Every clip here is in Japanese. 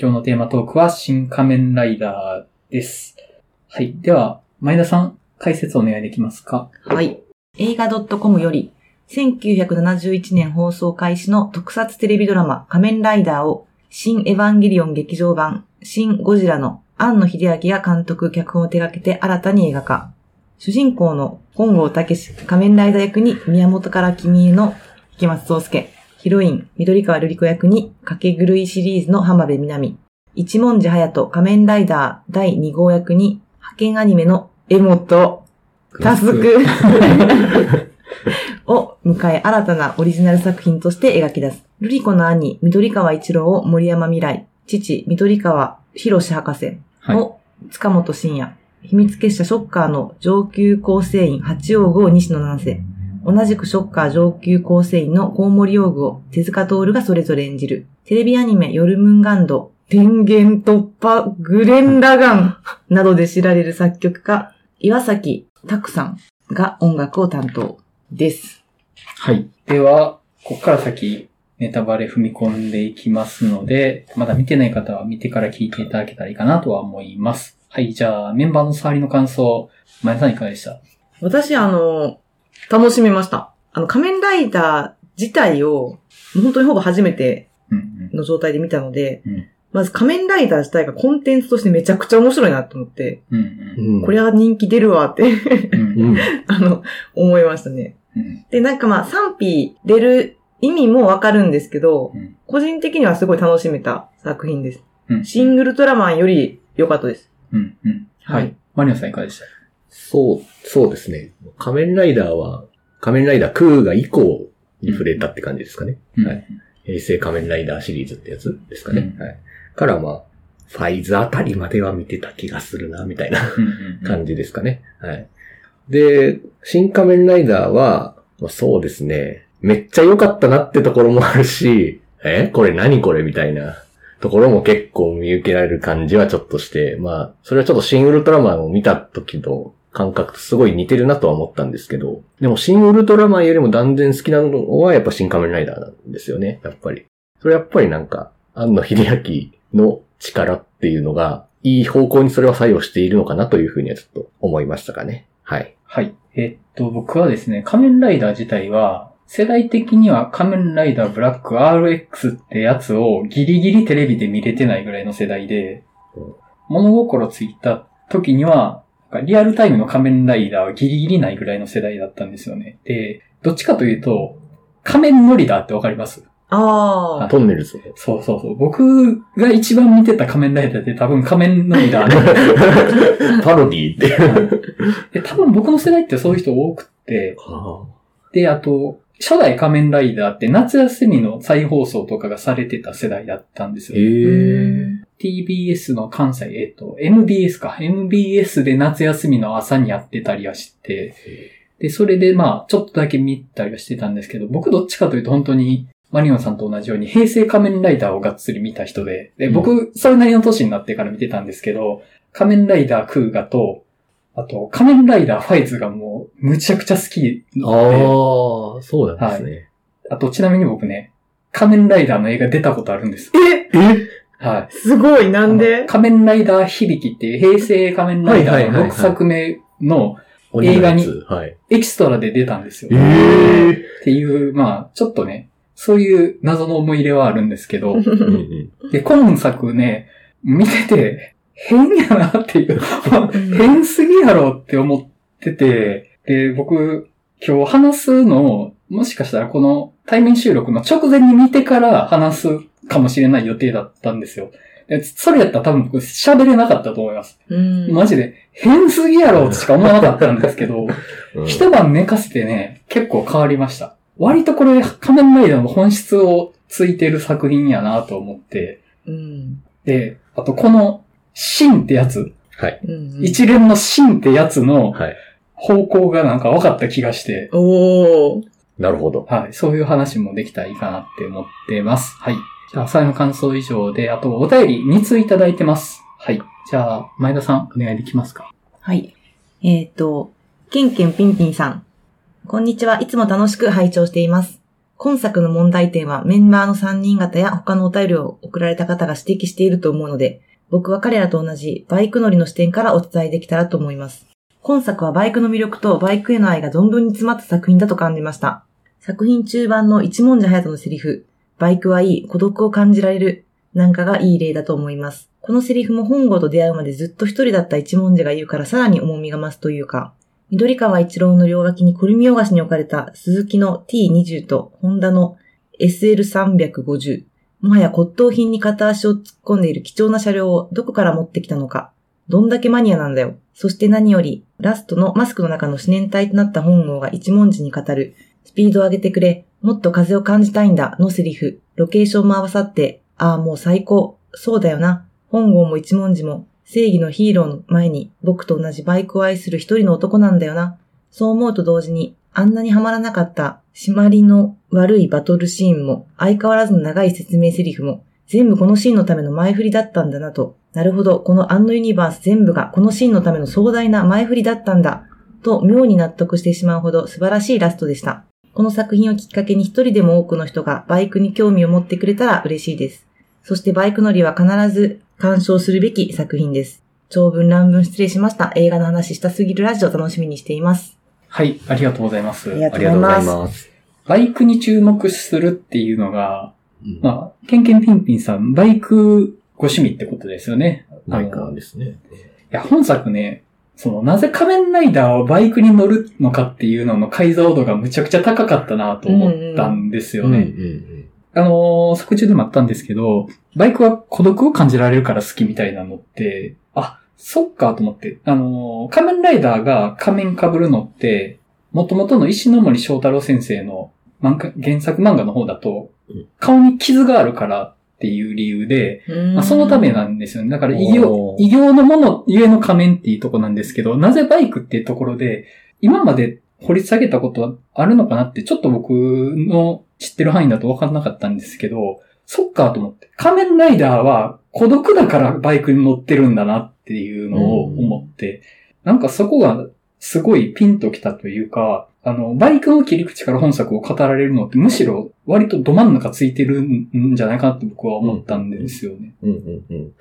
今日のテーマトークは新仮面ライダーです。はい。では、前田さん、解説お願いできますか？はい。映画 .com より、1971年放送開始の特撮テレビドラマ仮面ライダーを、新エヴァンゲリオン劇場版、新ゴジラの庵野秀明が監督、脚本を手掛けて新たに映画化。主人公の本郷武史仮面ライダー役に宮本から君への池松壮介。ヒロイン、緑川瑠璃子役に、かけ狂いシリーズの浜辺美波。一文字隼人仮面ライダー第2号役に、派遣アニメのエモと、タスクを迎え新たなオリジナル作品として描き出す。瑠璃子の兄、緑川一郎を森山未来、父、緑川博士博士はい。を塚本慎也、秘密結社ショッカーの上級構成員八王具を西野七瀬、同じくショッカー上級構成員のコウモリ王具を手塚徹がそれぞれ演じる。テレビアニメヨルムンガンド、電源突破グレンラガンなどで知られる作曲家、岩崎拓さんが音楽を担当です。はい。では、ここから先、ネタバレ踏み込んでいきますので、まだ見てない方は見てから聞いていただけたらいいかなとは思います。はい。じゃあ、メンバーの触りの感想、前田さんいかがでした？私、あの、楽しみました。あの、仮面ライダー自体を、本当にほぼ初めてうんの状態で見たので、うんまず仮面ライダー自体がコンテンツとしてめちゃくちゃ面白いなと思って、うん。うんうんこれは人気出るわって、うん。うん。うん。あの、思いましたね。うん。で、なんかまあ賛否出る意味もわかるんですけど、うん個人的にはすごい楽しめた作品です。うん。シングルトラマンより良かったです。うん。うん。ははいい。マリオさんいかがでした？そう、そうですね。仮面ライダーは、仮面ライダークーが以降に触れたって感じですかね。うんはい。平成仮面ライダーシリーズってやつですかね。うんはい。からまあ、ファイズあたりまでは見てた気がするな、みたいな。感じですかね。はい。で、新仮面ライダーは、まあ、そうですね。めっちゃ良かったなってところもあるし、え？これ何これみたいなところも結構見受けられる感じはちょっとして、まあ、それはちょっとシン・ウルトラマンを見た時の感覚とすごい似てるなとは思ったんですけど、でもシン・ウルトラマンよりも断然好きなのはやっぱ新仮面ライダーなんですよね、やっぱり。それやっぱりなんか、庵野秀明の力っていうのが、いい方向にそれは作用しているのかなというふうにはちょっと思いましたかね。はい。はい。えっと、僕はですね、仮面ライダー自体は、世代的には仮面ライダーブラック RX ってやつをギリギリテレビで見れてないぐらいの世代でうん、物心ついた時には、リアルタイムの仮面ライダーはギリギリないぐらいの世代だったんですよね。で、どっちかというと、仮面ノリダーってわかります？ああ、トンネルズ。そうそうそう。僕が一番見てた仮面ライダーって多分仮面ノリダーの パロディって。で多分僕の世代ってそういう人多くって、あで、あと、初代仮面ライダーって夏休みの再放送とかがされてた世代だったんですへよ。え。TBS の関西、えっと、MBS か。MBS で夏休みの朝にやってたりはして、で、それでまあ、ちょっとだけ見たりはしてたんですけど、僕どっちかというと本当に、マリオンさんと同じように平成仮面ライダーをがっつり見た人で、で、僕、それなりの年になってから見てたんですけど、仮面ライダークウガと、あと、仮面ライダーファイズがもう、むちゃくちゃ好きで、ああ、そうなんですね。あと、ちなみに僕ね、仮面ライダーの映画出たことあるんです。え？え？はい。すごい、なんあでの仮面ライダー響鬼っていう平成仮面ライダーのはいはいはいはい6作目の映画にはい。エキストラで出たんですよ。えっえ。ていう、まあ、ちょっとね、そういう謎の思い入れはあるんですけど、で、今作ね、見てて、変やなっていう、変すぎやろって思ってて、で、僕、今日話すのを、もしかしたらこの対面収録の直前に見てから話すかもしれない予定だったんですよ。でそれやったら多分僕喋れなかったと思います。うん。マジで変すぎやろってしか思わなかったんですけど、うん。一晩寝かせてね、結構変わりました。割とこれ仮面ライダーの本質をついてる作品やなと思って、うん。で、あとこのシンってやつ、はい。うん。一連のシンってやつのはい。方向がなんか分かった気がして、おー。なるほど。はい、そういう話もできたらいいかなって思ってます。はい。じゃあ、最後の感想以上で、あとお便り2通いただいてます。はい。じゃあ、前田さん、お願いできますか？はい。えっ、と、ケンケンピンピンさん。こんにちは。いつも楽しく拝聴しています。今作の問題点はメンバーの3人方や他のお便りを送られた方が指摘していると思うので、僕は彼らと同じバイク乗りの視点からお伝えできたらと思います。今作はバイクの魅力とバイクへの愛が存分に詰まった作品だと感じました。作品中盤の一文字隼人のセリフ、バイクはいい、孤独を感じられる、なんかがいい例だと思います。このセリフも本郷と出会うまでずっと一人だった一文字が言うからさらに重みが増すというか、緑川一郎の両脇にコルミ洋菓子に置かれた鈴木の T20 とホンダの SL350。もはや骨董品に片足を突っ込んでいる貴重な車両をどこから持ってきたのか。どんだけマニアなんだよ。そして何より、ラストのマスクの中の思念体となった本郷が一文字に語る。スピードを上げてくれ。もっと風を感じたいんだ。のセリフ。ロケーションも合わさって、ああ、もう最高。そうだよな。本郷も一文字も、正義のヒーローの前に、僕と同じバイクを愛する一人の男なんだよな。そう思うと同時に、あんなにはまらなかった、締まりの悪いバトルシーンも、相変わらずの長い説明セリフも、全部このシーンのための前振りだったんだなと。なるほど、このアンドユニバース全部がこのシーンのための壮大な前振りだったんだ。と、妙に納得してしまうほど素晴らしいラストでした。この作品をきっかけに一人でも多くの人がバイクに興味を持ってくれたら嬉しいです。そしてバイク乗りは必ず鑑賞するべき作品です。長文乱文失礼しました。映画の話したすぎるラジオ楽しみにしています。はい、ありがとうございますあ。りがとうございまます。バイクに注目するっていうのが、うんまあ、ケンケンピンピンさん、バイクご趣味ってことですよね。バイカーですね。いや、本作ね、その、なぜ仮面ライダーはバイクに乗るのかっていうのの解像度がむちゃくちゃ高かったなと思ったんですよね。あのー作中でもあったんですけど、バイクは孤独を感じられるから好きみたいなのって、あ、そっかと思って、あのー仮面ライダーが仮面被るのって、元々の石ノ森章太郎先生の漫画原作漫画の方だとうん、顔に傷があるからっていう理由で、まあ、そのためなんですよね。だから異形お、ー異形のものゆえの仮面っていうとこなんですけど、なぜバイクっていうところで、今まで掘り下げたことはあるのかなって、ちょっと僕の知ってる範囲だと分かんなかったんですけど、そっかと思って。仮面ライダーは孤独だからバイクに乗ってるんだなっていうのを思って、なんかそこがすごいピンときたというか、あの、バイクの切り口から本作を語られるのってむしろ割とど真ん中ついてるんじゃないかなって僕は思ったんですよね。うんうんうん。うん。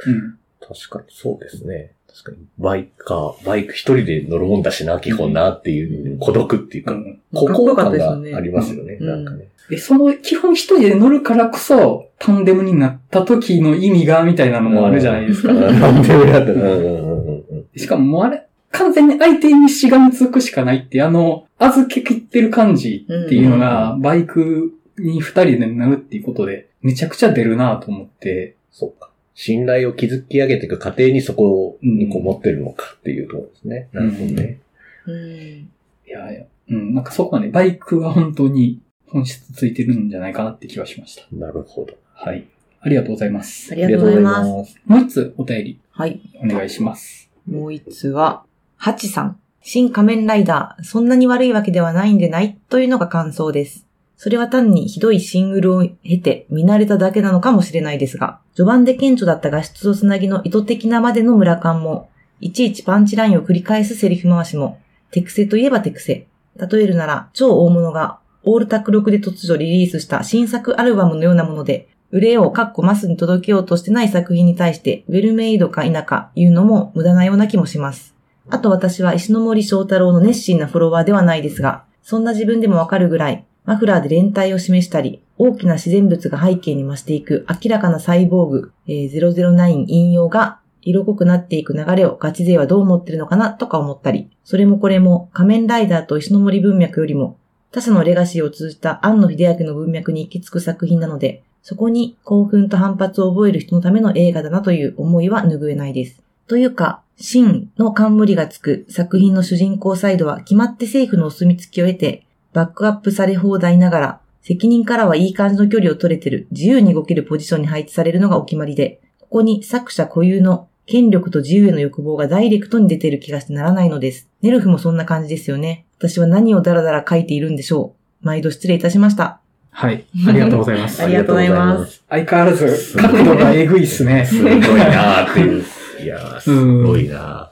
確かにそうですね。確かに。バイクか、バイク一人で乗るもんだしな、基本なっていう、孤独っていうか、うん孤高感があねりますよね。うんなんかね。で、その基本一人で乗るからこそ、タンデムになった時の意味が、みたいなのもあるじゃないですか。なんでもやった。しかももうあれ、完全に相手にしがみつくしかないって、あの、預けきってる感じっていうのが、バイクに二人で乗るっていうことで、めちゃくちゃ出るなと思って、そうか。信頼を築き上げていく過程にそこにこもってるのかっていうところですね。なるほどね。うん。いやいや、うん、なんかそこはね、バイクが本当に本質ついてるんじゃないかなって気はしました。なるほど。はい。ありがとうございますあ。りがとうございます。す。もう一つお便りはい。お願いします。もう一つは、ハチさん。新仮面ライダー、そんなに悪いわけではないんでないというのが感想です。それは単にひどいシングルを経て見慣れただけなのかもしれないですが、序盤で顕著だった画質とつなぎの意図的なまでの村感も、いちいちパンチラインを繰り返すセリフ回しも、手癖といえば手癖。例えるなら、超大物がオールタク録で突如リリースした新作アルバムのようなもので、売れよう、かっこマスに届けようとしてない作品に対して、ウェルメイドか否か言うのも無駄なような気もします。あと私は石森章太郎の熱心なフォロワーではないですが、そんな自分でもわかるぐらい、マフラーで連帯を示したり、大きな自然物が背景に増していく明らかなサイボーグ、えー009引用が色濃くなっていく流れをガチ勢はどう思ってるのかなとか思ったり、それもこれも仮面ライダーと石森文脈よりも他者のレガシーを通じた庵野秀明の文脈に行き着く作品なので、そこに興奮と反発を覚える人のための映画だなという思いは拭えないです。というか、真の冠がつく作品の主人公サイドは決まって政府のお墨付きを得て、バックアップされ放題ながら、責任からはいい感じの距離を取れてる自由に動けるポジションに配置されるのがお決まりで、ここに作者固有の権力と自由への欲望がダイレクトに出てる気がしてならないのです。ネルフもそんな感じですよね。私は何をダラダラ書いているんでしょう。毎度失礼いたしました。はい。ありがとうございます あ。りがとうございます相変わらず、角度がえぐいっすね。すごいなーっていう。いやー、すごいな。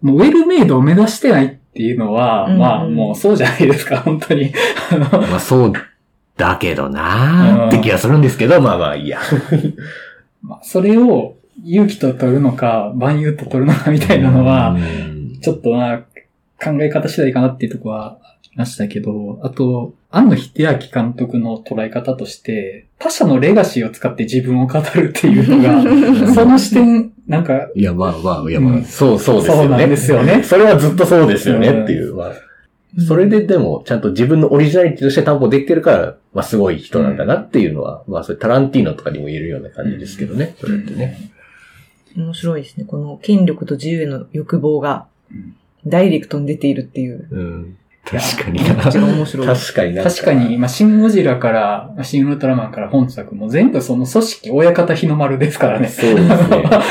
もうウェルメイドを目指してないっていうのは、うん。うんまあもうそうじゃないですか、本当に。あのーまあそうだけどなーって気がするんですけど、まあまあいいや。まあ、それを勇気と取るのか、万有と取るのかみたいなのは、うん。ちょっとまあ、考え方次第かなっていうところはありましたけど、あと、庵野秀明監督の捉え方として、他者のレガシーを使って自分を語るっていうのが、その視点、なんか、いや、まあまあ、いやまあ、うんそう、そうですよね。そうなんですよねそれはずっとそうですよねっていう。まあそれででも、ちゃんと自分のオリジナリティとして担保できてるから、まあすごい人なんだなっていうのは、まあそれタランティーノとかにも言えるような感じですけどね。それってね。面白いですね。この権力と自由への欲望がうんダイレクトに出ているっていう。うん。確かにこっちが面白い。確かになん確かに、まあ、シン・ゴジラから、まあシン・ウルトラマンから本作も全部その組織、親方日の丸ですからね。そうですね。あ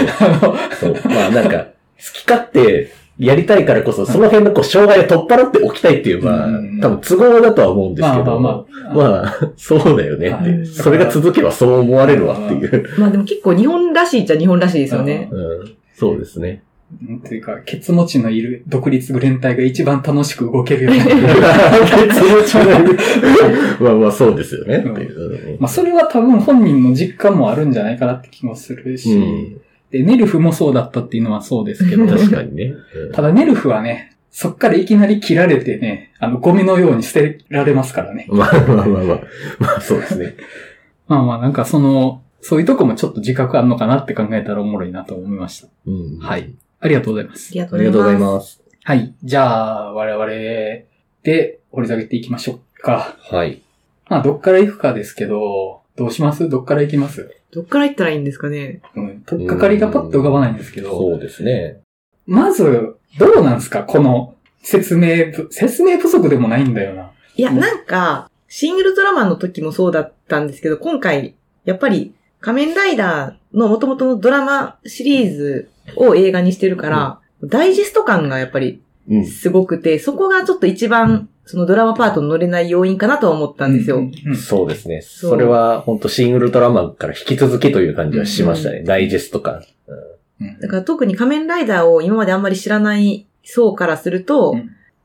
そう。まあなんか、好き勝手やりたいからこそ、その辺のこう障害を取っ払っておきたいっていう、まあうん、多分都合だとは思うんのですけど、まあまあまあ。まあ、そうだよねっはいて。それが続けばそう思われるわっていう。まあでも結構日本らしいっちゃ日本らしいですよね。うん。そうですね。なんていうか、ケツ持ちのいる独立連隊が一番楽しく動けるようにな る。まあまあそうですよねう。うんまあ、それは多分本人の実感もあるんじゃないかなって気もするし、うんで、ネルフもそうだったっていうのはそうですけど、確かにね。うんただネルフはね、そっからいきなり切られてね、あの、ゴミのように捨てられますからね。まあまあまあまあ。まあそうですね。まあまあ、なんかその、そういうとこもちょっっと自覚あるのかなって考えたらおもろいなと思いました。うんはい。ありがとうございますあ。りがとうございす。ます。はい。じゃあ、我々で掘り下げていきましょうか。はい。まあ、どっから行くかですけど、どうします？どっから行きます？どっから行ったらいいんですかね？うん。とっかかりがパッと浮かばないんですけど、そうですね。まず、どうなんですか？この説明ぶ、説明不足でもないんだよな。いや、うんなんか、シン・ウルトラマンの時もそうだったんですけど、今回、やっぱり、仮面ライダーの元々のドラマシリーズを映画にしてるから、ダイジェスト感がやっぱりうん。すごくて、そこがちょっと一番、そのドラマパートに乗れない要因かなとは思ったんですよ。うんうんそうですね。それは本当シン・ウルトラマンから引き続きという感じはしましたね。ダイジェスト感。うん。だから特に仮面ライダーを今まであんまり知らない層からすると、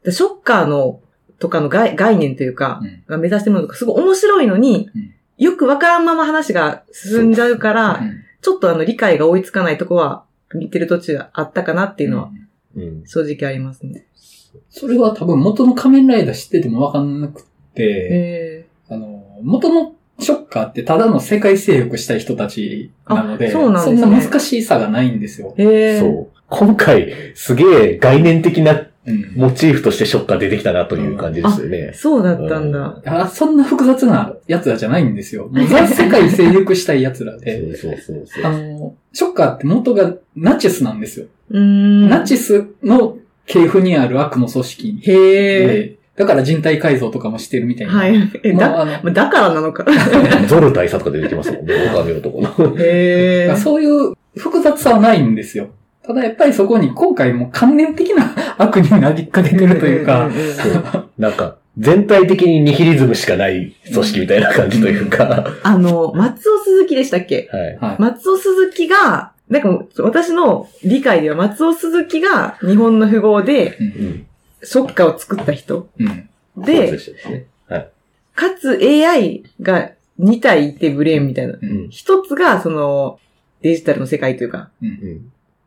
うん。ショッカーの、とかの概概念というか、うん。が目指してるものとかすごい面白いのに、うん。よくわからんまま話が進んじゃうから、うん。ちょっとあの理解が追いつかないとこは見てる途中あったかなっていうのはうん。正直ありますね。それは多分元の仮面ライダー知っててもわかんなくて、へあの、元のショッカーってただの世界征服したい人たちなので、あそんですねそんな難しさがないんですよ。そう。今回、すげえ概念的なうんモチーフとしてショッカー出てきたなという感じですよね。そうだったんだ。あそんな複雑な奴らじゃないんですよ。世界征服したい奴らで、そうそうそうあの、ショッカーって元がナチスなんですよ。うーん。ナチスの系譜にある悪の組織へえ。で、だから人体改造とかもしてるみたいな。はい。え、だ、あのまあだからなのか。ゾル大佐とか出てきますもんね、狼男の。へえ。そういう複雑さはないんですよ。ただやっぱりそこに今回も関連的な悪になりかけてるというかなんか、全体的にニヒリズムしかない組織みたいな感じというか。あの、松尾鈴木でしたっけ？はい。はい。松尾鈴木が、なんか私の理解では松尾鈴木が日本の富豪でううんん。ショッカーを作った人うん。でね。はい。かつ AI が2体いてブレーンみたいな。うん。一つがそのデジタルの世界というか。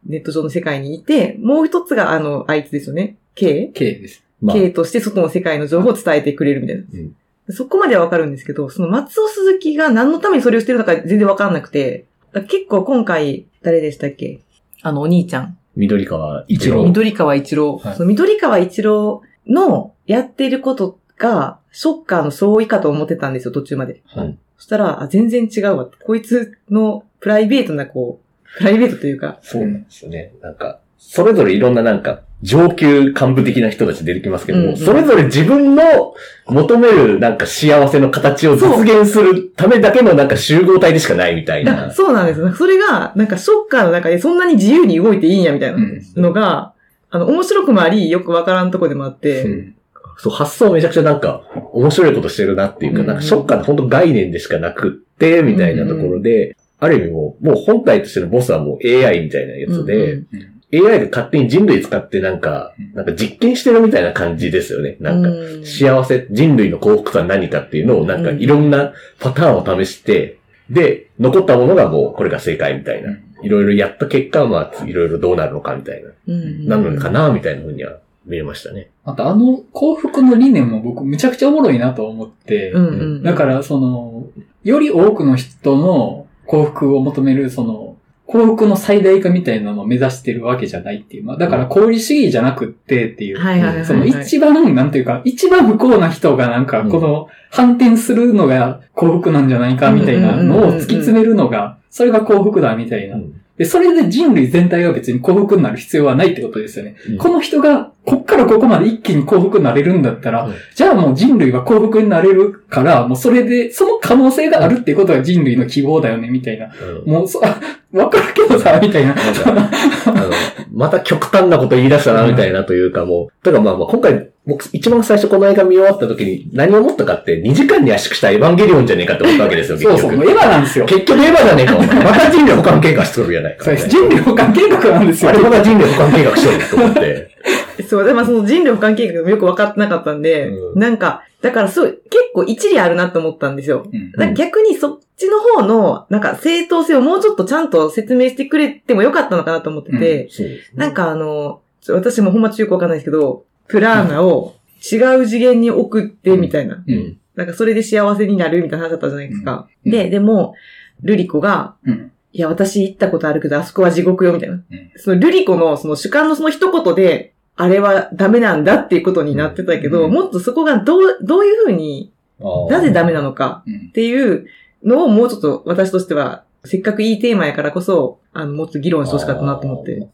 ネット上の世界にいて、もう一つがあの、あいつですよね。K? K です。まあ、K として外の世界の情報を伝えてくれるみたいな。うんそこまではわかるんですけど、その松尾鈴木が何のためにそれをしてるのか全然わかんなくて、結構今回、誰でしたっけ？あの、お兄ちゃん。緑川一郎緑川一郎。はいその緑川一郎のやっていることが、ショッカーの相違かと思ってたんですよ、途中まで。はい。そしたら、あ全然違うわ。こいつのプライベートな、こう、プライベートというか、そうなんですよね。なんか、それぞれいろんななんか、上級幹部的な人たち出てきますけども、うんうんそれぞれ自分の求めるなんか幸せの形を実現するためだけのなんか集合体でしかないみたいだな。そうなんですよ。それが、なんかショッカーの中でそんなに自由に動いていいんや、みたいなうんのが、あの、面白くもあり、よくわからんとこでもあって、うん。そう、発想めちゃくちゃなんか、面白いことしてるなっていうか、うんなんかショッカーって本当概念でしかなくって、みたいなところで、ある意味もう、もう本体としてのボスはもう AI みたいなやつで、うんうん AI が勝手に人類使ってなんか、なんか実験してるみたいな感じですよね。なんか、うん幸せ、人類の幸福とは何かっていうのをなんかうんいろんなパターンを試して、で、残ったものがもうこれが正解みたいな。いろいろやった結果、まあ、いろいろどうなるのかみたいな。うんなのかなみたいな風には見えましたね。あとあの幸福の理念も僕むちゃくちゃおもろいなと思って、うんうん。だからその、より多くの人の幸福を求めるその、幸福の最大化みたいなのを目指してるわけじゃないっていう。まあ、だから功利主義じゃなくってっていう。はいはいはいはい。その一番、なんていうか、一番不幸な人がなんか、この反転するのが幸福なんじゃないかみたいなのを突き詰めるのが、それが幸福だみたいな。で、それで人類全体が別に幸福になる必要はないってことですよね。うんこの人が、こっからここまで一気に幸福になれるんだったら、うんじゃあもう人類は幸福になれるから、もうそれで、その可能性があるってことが人類の希望だよね、みたいな。うんもう、そ、あわかるけどさ、みたいな。なんか、あの、また極端なこと言い出したな、みたいなというかもう、だからまあまあ今回、僕一番最初この映画見終わった時に何を思ったかって2時間に圧縮したエヴァンゲリオンじゃねえかって思ったわけですよ、結局。そうそう、エヴァなんですよ。結局エヴァじゃねえか、お前。また人類保管計画しとるやないか。そうです人類保管計画なんですよ。あれまた人類保管計画しとると思って。そう、でもその人類保管計画もよく分かってなかったんで、うんなんか、だからそう、結構一理あるなと思ったんですよ。うん逆にそっちの方の、なんか正当性をもうちょっとちゃんと説明してくれてもよかったのかなと思ってて、そうですなん、かあの、私もほんま中古わかんないですけど、プラーナを違う次元に送ってみたいな。うん。なんかそれで幸せになるみたいな話だったじゃないですか。うんで、でも、ルリコが、うん。いや、私行ったことあるけど、あそこは地獄よ、みたいな。んそのルリコのその主観のその一言で、あれはダメなんだっていうことになってたけど、うん。もっとそこがどう、どういうふうに、なぜダメなのかうん。っていうのをもうちょっと私としては、せっかくいいテーマやからこそ、あの、もっと議論してほしかったなと思って。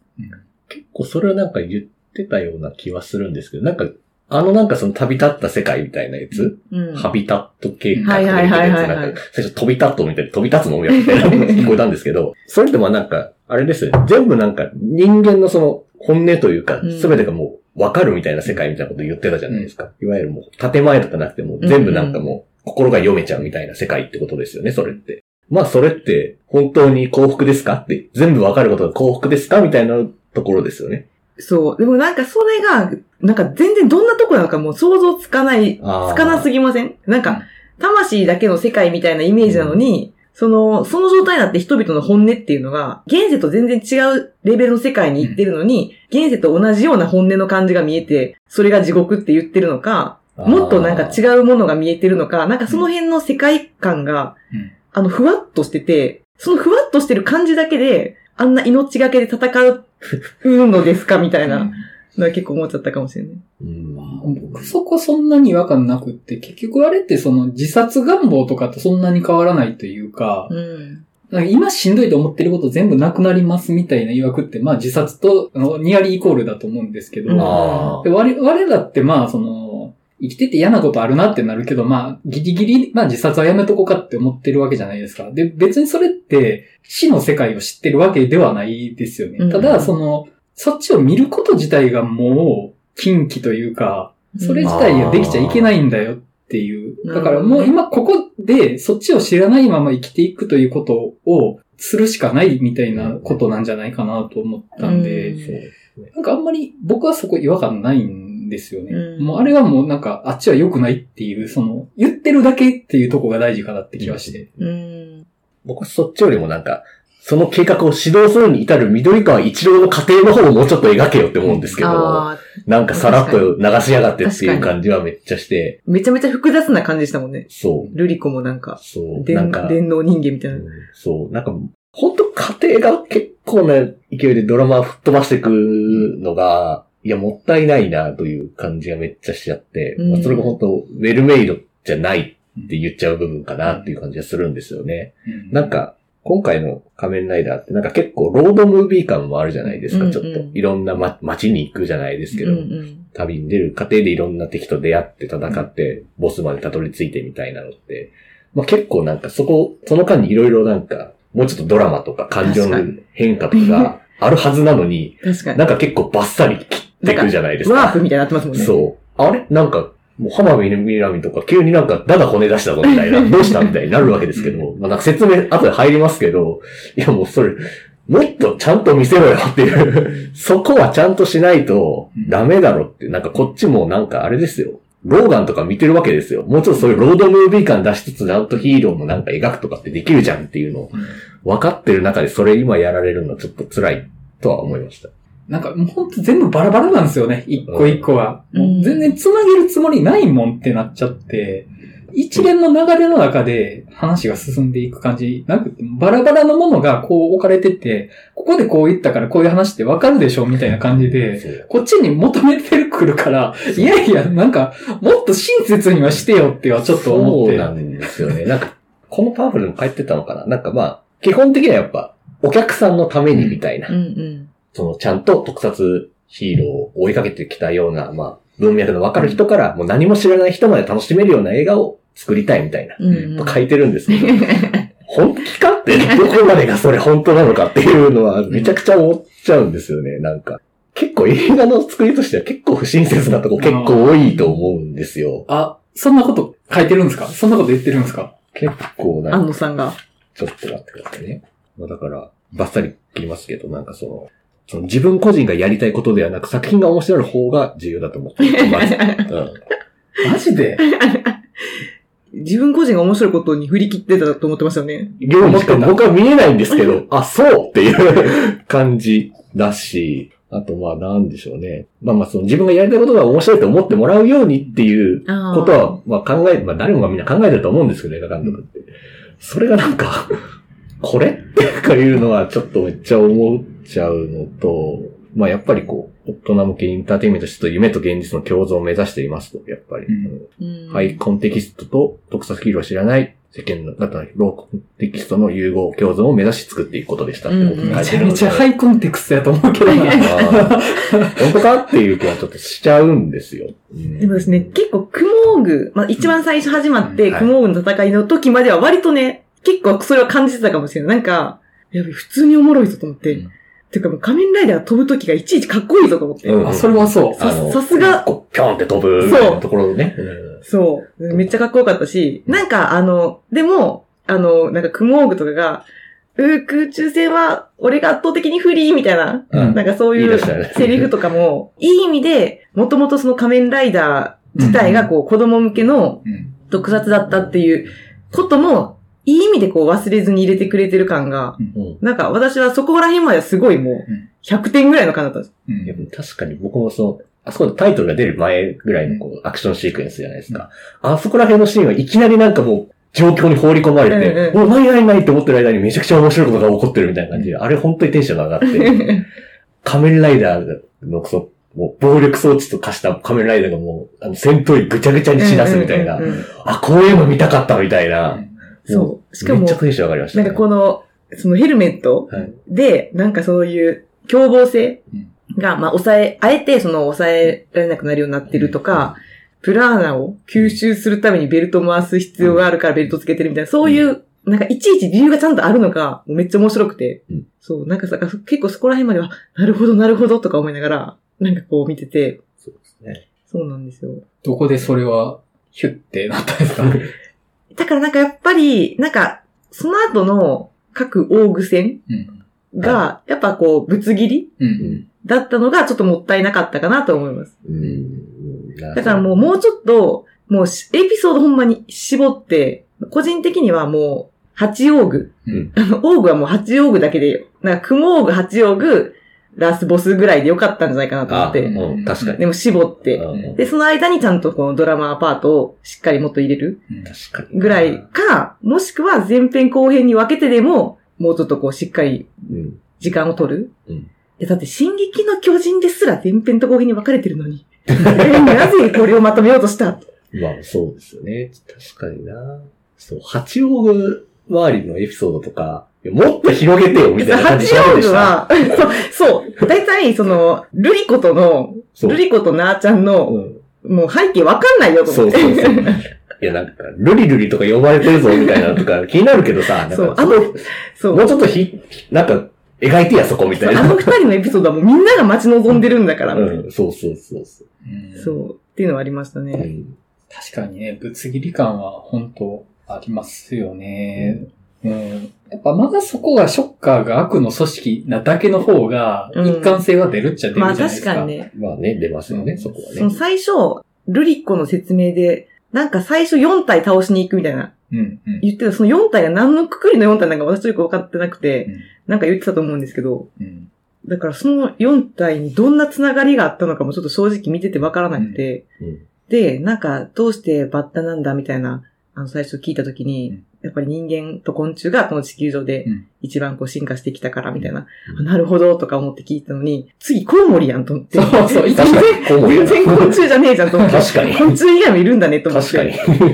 結構それはなんか言ってたような気はするんですけど、なんか、あのなんかその旅立った世界みたいなやつ、うん。ハビタット計画はいはいはいはいはいなんか最初飛び立っとみたいな、飛び立つのみたい。な聞こえたんですけど、それってまあなんか、あれですよね。全部なんか人間のその本音というかうん、すべてがもう分かるみたいな世界みたいなこと言ってたじゃないですか。いわゆるもう建前とかなくても全部なんかもう心が読めちゃうみたいな世界ってことですよね、それって。まあそれって本当に幸福ですかって、全部分かることが幸福ですかみたいなところですよね。そう。でもなんかそれが、なんか全然どんなとこなのかもう想像つかない、つかなすぎません？なんか、魂だけの世界みたいなイメージなのに、その、その状態になって人々の本音っていうのが、現世と全然違うレベルの世界に行ってるのに、現世と同じような本音の感じが見えて、それが地獄って言ってるのか、もっとなんか違うものが見えてるのか、なんかその辺の世界観が、うん。あの、ふわっとしてて、そのふわっとしてる感じだけで、あんな命がけで戦うのですかみたいなのは結構思っちゃったかもしれない。うん僕そこそんなに違和感なくって、結局あれってその自殺願望とかとそんなに変わらないというか、うん。なんか今しんどいと思ってること全部なくなりますみたいな曰くって、まあ自殺とあのニアリーイコールだと思うんですけど、うんあで我我だってまあその、生きてて嫌なことあるなってなるけど、まあギリギリ、まあ自殺はやめとこうかって思ってるわけじゃないですか。で、別にそれって死の世界を知ってるわけではないですよね。うんただ、その、そっちを見ること自体がもう禁忌というか、それ自体ができちゃいけないんだよっていう。うんだからもう今ここでそっちを知らないまま生きていくということをするしかないみたいなことなんじゃないかなと思ったんで、うんなんかあんまり僕はそこ違和感ないんですよね。うんもうあれはもうなんかあっちは良くないっていう、その言ってるだけっていうとこが大事かなって気はして。うん。僕はそっちよりもなんか、その計画を指導するに至る緑川一郎の過程の方をもうちょっと描けよって思うんですけど、なんかさらっと流しやがってっていう感じはめっちゃして、めちゃめちゃ複雑な感じでしたもんね。そう、ルリコもなんか、そう、な電んか、電脳人間みたいな。うんそう、なんか、本当家庭が結構な勢いでドラマを吹っ飛ばしていくのが、いや、もったいないなという感じがめっちゃしちゃって、うん。まあそれが本当ウェルメイドじゃないって言っちゃう部分かなっていう感じがするんですよね。なんか、今回の仮面ライダーってなんか結構ロードムービー感もあるじゃないですか、うんうんちょっと。いろんな、ま、街に行くじゃないですけど、うんうん。旅に出る過程でいろんな敵と出会って戦って、ボスまでたどり着いてみたいなのって、まあ、結構なんかそこ、その間にいろいろなんか、もうちょっとドラマとか感情の変化とかが あるはずなのに、確かに。なんか結構バッサリ切ってくるじゃないですか。ワープみたいになってますもんね。そう。あれ？なんか、もう浜辺美波とか急になんかだだ骨出したぞみたいな、どうしたみたいになるわけですけど、まあなんか説明後で入りますけど、いやもうそれ、もっとちゃんと見せろよっていう、そこはちゃんとしないとダメだろって、なんかこっちもなんかあれですよ。ローガンとか見てるわけですよ。もうちょっとそういうロードムービー感出しつつ、ちゃんとヒーローのなんか描くとかってできるじゃんっていうのを分かってる中でそれ今やられるのちょっと辛いとは思いました。なんかもうほんと全部バラバラなんですよね。一個一個は。うん全然繋げるつもりないもんってなっちゃって、一連の流れの中で話が進んでいく感じなくて、バラバラのものがこう置かれてて、ここでこう言ったからこういう話ってわかるでしょみたいな感じで、こっちに求めてくるから、いやいや、なんか、もっと親切にはしてよってはちょっと思って。そうなんですよね。なんか、このパワフルも書いてたのかななんかまあ、基本的にはやっぱ、お客さんのためにみたいなうんうん。そのちゃんと特撮ヒーローを追いかけてきたような、まあ、文脈のわかる人から、もう何も知らない人まで楽しめるような映画を作りたいみたいな。と書いてるんですけど、本気かって、どこまでがそれ本当なのかっていうのは、めちゃくちゃ思っちゃうんですよね、なんか。結構映画の作りとしては結構不親切なとこ結構多いと思うんですよ。あ、そんなこと書いてるんですか？そんなこと言ってるんですか？結構な安野さんが。ちょっと待ってくださいね。まあだから、バッサリ切りますけど、なんかその、その自分個人がやりたいことではなく作品が面白い方が重要だと思ってます。う んマジで？自分個人が面白いことに振り切ってたと思ってましたよね。しか僕は見えないんですけど、あ、そうっていう感じだし、あとまあなんでしょうね。まあまあその自分がやりたいことが面白いと思ってもらうようにっていうことは、まあ考え、まあ誰もがみんな考えてると思うんですけど、映画監督って。それがなんか、これってかいうのはちょっとめっちゃ思っちゃうのと、まあやっぱりこう、大人向けエンターテインメントとして夢と現実の共存を目指していますと、やっぱり。うんうんハイコンテキストと特撮ヒーローを知らない世間の、だったらローコンテキストの融合共存を目指し作っていくことでしたってことに書めいてるので。ちゃめちゃハイコンテクストやと思うけど本当かっていう気はちょっとしちゃうんですよ。うんでもですね、結構、クモーグ、まあ一番最初始まって、うんはいクモーグの戦いの時までは割とね、結構それは感じてたかもしれない。なんか、やべ、普通におもろいぞと思って。うんてかもう仮面ライダーが飛ぶ時がいちいちかっこいいぞと思って。うんあ、それはそう。さあのさすがこう、ぴょんって飛ぶみたいなところね。うんそう。めっちゃかっこよかったし、なんかあの、でも、あの、なんかクモーグとかが、うー空中戦は俺が圧倒的に不利みたいな、うんなんかそういう言い出したよねセリフとかも、いい意味で、もともとその仮面ライダー自体がこう子供向けのうん特撮だったっていうことも、いい意味でこう忘れずに入れてくれてる感が、うん。なんか私はそこら辺まではすごいもうん。う、100点ぐらいの感じだったんです。うん。確かに僕もその、あそこでタイトルが出る前ぐらいのこうアクションシークエンスじゃないですか。あそこら辺のシーンはいきなりなんかもう、状況に放り込まれて、うんお、何何何って思ってる間にめちゃくちゃ面白いことが起こってるみたいな感じで、あれ本当にテンションが上がって、仮面ライダーのそもう暴力装置と化した仮面ライダーがもう、あの戦闘員ぐちゃぐちゃにしだすみたいな。うん、うんうんあ、こういうの見たかったみたいな。そう。しかもめっちゃ、テンション上がりました、なんかこの、そのヘルメットはい。で、なんかそういう凶暴性が、まあ抑え、あえてその抑えられなくなるようになってるとか、プラーナを吸収するためにベルトを回す必要があるからベルトつけてるみたいな、そういう、なんかいちいち理由がちゃんとあるのが、めっちゃ面白くて、うん。そう、なんかさ、結構そこら辺までは、なるほど、なるほどとか思いながら、なんかこう見てて、そうですね。そうなんですよ。どこでそれは、ヒュッてなったんですか？だからなんかやっぱり、なんか、その後の各大具戦うん。が、やっぱこう、ぶつ切り。だったのがちょっともったいなかったかなと思います。うん。だからもう、もうちょっと、もうし、エピソードほんまに絞って、個人的にはもう、八王具。うんあの、王具はもう八王具だけで、なんか、雲王具、八王具、ラスボスぐらいでよかったんじゃないかなと思っあ、て。うん、確かに。でも絞って。うんで、その間にちゃんとこのドラマパートをしっかりもっと入れるうん確かに。ぐらいか、もしくは前編後編に分けてでも、もうちょっとこうしっかりうん。時間を取る。うんえだって、進撃の巨人ですら前編と後編に分かれてるのに。えなぜこれをまとめようとした？まあ、そうですよね。確かにな。そう、八王具周りのエピソードとか、もっと広げてよ、みたいな感じしません八王でした。具は、そう、そう、大体、その、ルリコとの、ルリコとなーちゃんの、うんもう背景わかんないよと思って。そうそうそう。いや、なんか、ルリルリとか呼ばれてるぞ、みたいなのとか 気になるけどさ、なんかそう、あの、そう。もうちょっとひ、なんか、描いてや、そこ、みたいな。あの二人のエピソードはもうみんなが待ち望んでるんだから。うん、そうそうそうそう。うんそう。っていうのはありましたね。うん確かにね、ぶつ切り感は本当ありますよね。うん。やっぱまだそこがショッカーが悪の組織なだけの方が、うん一貫性は出るっちゃ出るじゃまあないですか。確かにね。まあね、出ますよね、そこはね。その最初、ルリッコの説明で、なんか最初4体倒しに行くみたいなうん、うん。言ってた、その4体が何のくくりの4体なんか私よく分かってなくて、うんなんか言ってたと思うんですけど、うんだからその4体にどんなつながりがあったのかもちょっと正直見てて分からなくて、うんで、なんかどうしてバッタなんだみたいな、あの最初聞いたときに、うんやっぱり人間と昆虫がこの地球上でうん一番こう進化してきたからみたいな、うんあなるほどとか思って聞いたのに、次コウモリやんと思って。そうそう全然全然昆虫じゃねえじゃんと思って。確かに昆虫以外もいるんだねと思って。確かに。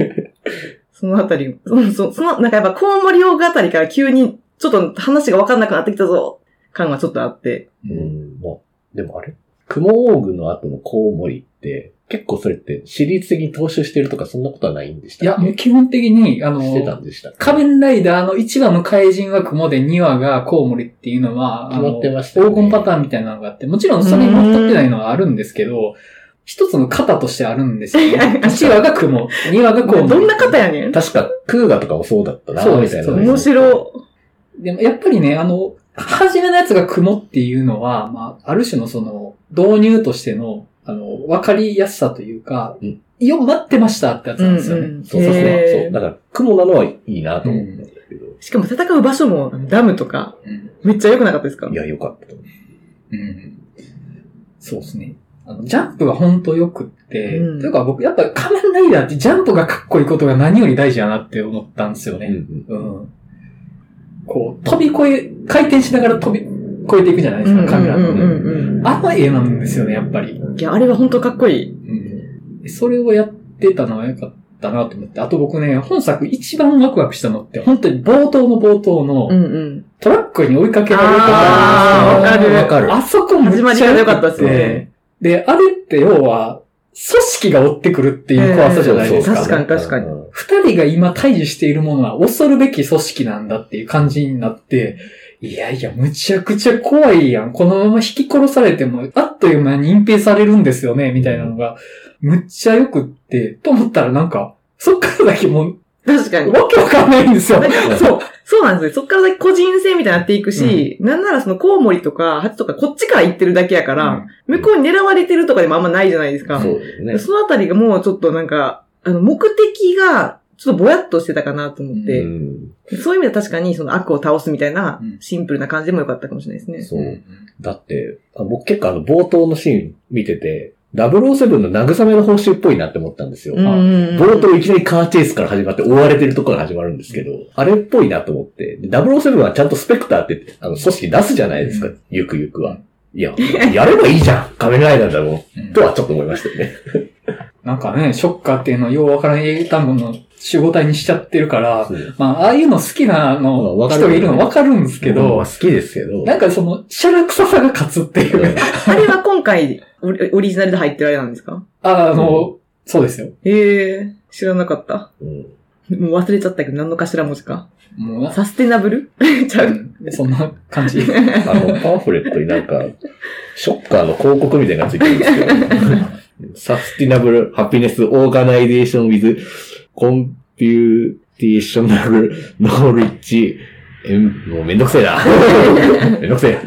そのあたり、その、そその、なんかやっぱコウモリ王あたりから急にちょっと話が分かんなくなってきたぞ、感がちょっとあって。うん、もう、でもあれ？クモオーグの後のコウモリって、結構それって、私立的に踏襲してるとかそんなことはないんでしたいや、もう基本的に、あの、してたんでしたっけ？仮面ライダーの1話の怪人は雲で2話がコウモリっていうのは、あの決まってましたよね黄金パターンみたいなのがあって、もちろんそれに乗っ取ってないのはあるんですけど、一つの型としてあるんですよ、ね。1話が雲、2話がコウモリ。どんな方やねん？確か、クーガとかもそうだったな、そうですみたいな。面白。でもやっぱりね、あの、初めのやつが雲っていうのは、まあ、ある種のその、導入としての、あの、わかりやすさというか、うんよ、待ってましたってやつなんですよね。うんうんそうそうそう。そうだから、雲なのはいいなと思ったんだけど。しかも戦う場所もダムとか、うんめっちゃ良くなかったですか？いや、よかったと思う。うんそうですね。あの、ジャンプが本当良くって、うんというか僕、やっぱ仮面ライダーってジャンプがかっこいいことが何より大事やなって思ったんですようんね。うん。こう、飛び越え、回転しながら飛び越えていくじゃないですか、カメラの。うんうんうんうんあの絵なんですよね、やっぱり。いや、あれは本当かっこいい。うん。それをやってたのは良かったなと思って。あと僕ね、本作一番ワクワクしたのって、本当に冒頭の冒頭のうんうん。トラックに追いかけられるとあーわかるわかるあそこめっちゃ始まりが良かったですね。で、あれって要は、組織が追ってくるっていう怖さじゃないですか。確かに確かにうん二人が今対峙しているものは恐るべき組織なんだっていう感じになって、いやいや、むちゃくちゃ怖いやん。このまま引き殺されても、あっという間に隠蔽されるんですよね、みたいなのが、むっちゃよくって、と思ったらなんか、そっからだけもう、確かに。わけわかんないんですよ。そう、そうなんですよ。そっから先個人性みたいになっていくし、なんならそのコウモリとかハチとかこっちから行ってるだけやから、向こうに狙われてるとかでもあんまないじゃないですか。そうですね。そのあたりがもうちょっとなんか、あの、目的が、ちょっとぼやっとしてたかなと思って、うん。そういう意味では確かにその悪を倒すみたいなうん、シンプルな感じでもよかったかもしれないですね。そう。だって、あ僕結構あの冒頭のシーン見てて、007の慰めの報酬っぽいなって思ったんですよ。冒頭いきなりカーチェイスから始まって追われてるところから始まるんですけど、あれっぽいなと思って、で007はちゃんとスペクターってあの組織出すじゃないですか、うゆくゆくは。いや、やればいいじゃん。仮面ライダーだろうん。うとはちょっと思いましたよね。なんかね、ショッカーっていうのをようわからん英単語の集合体にしちゃってるから、まあ、ああいうの好きなまあの人がいるのわかるんですけどまあ、好きですけど。なんかその、シャラ臭さが勝つっていう。あれは今回オリジナルで入ってるあれなんですか？ああの、そうですよ。へえ、知らなかった。うんもう忘れちゃったけど、何の頭文字か。もうな、サステナブル？ちゃう。うんそんな感じ。あの、パンフレットになんか、ショッカーの広告みたいなのがついてるんですけど、Sustainable Happiness Organization with Computational Knowledge Em もうめんどくせえな。めんどくせえ。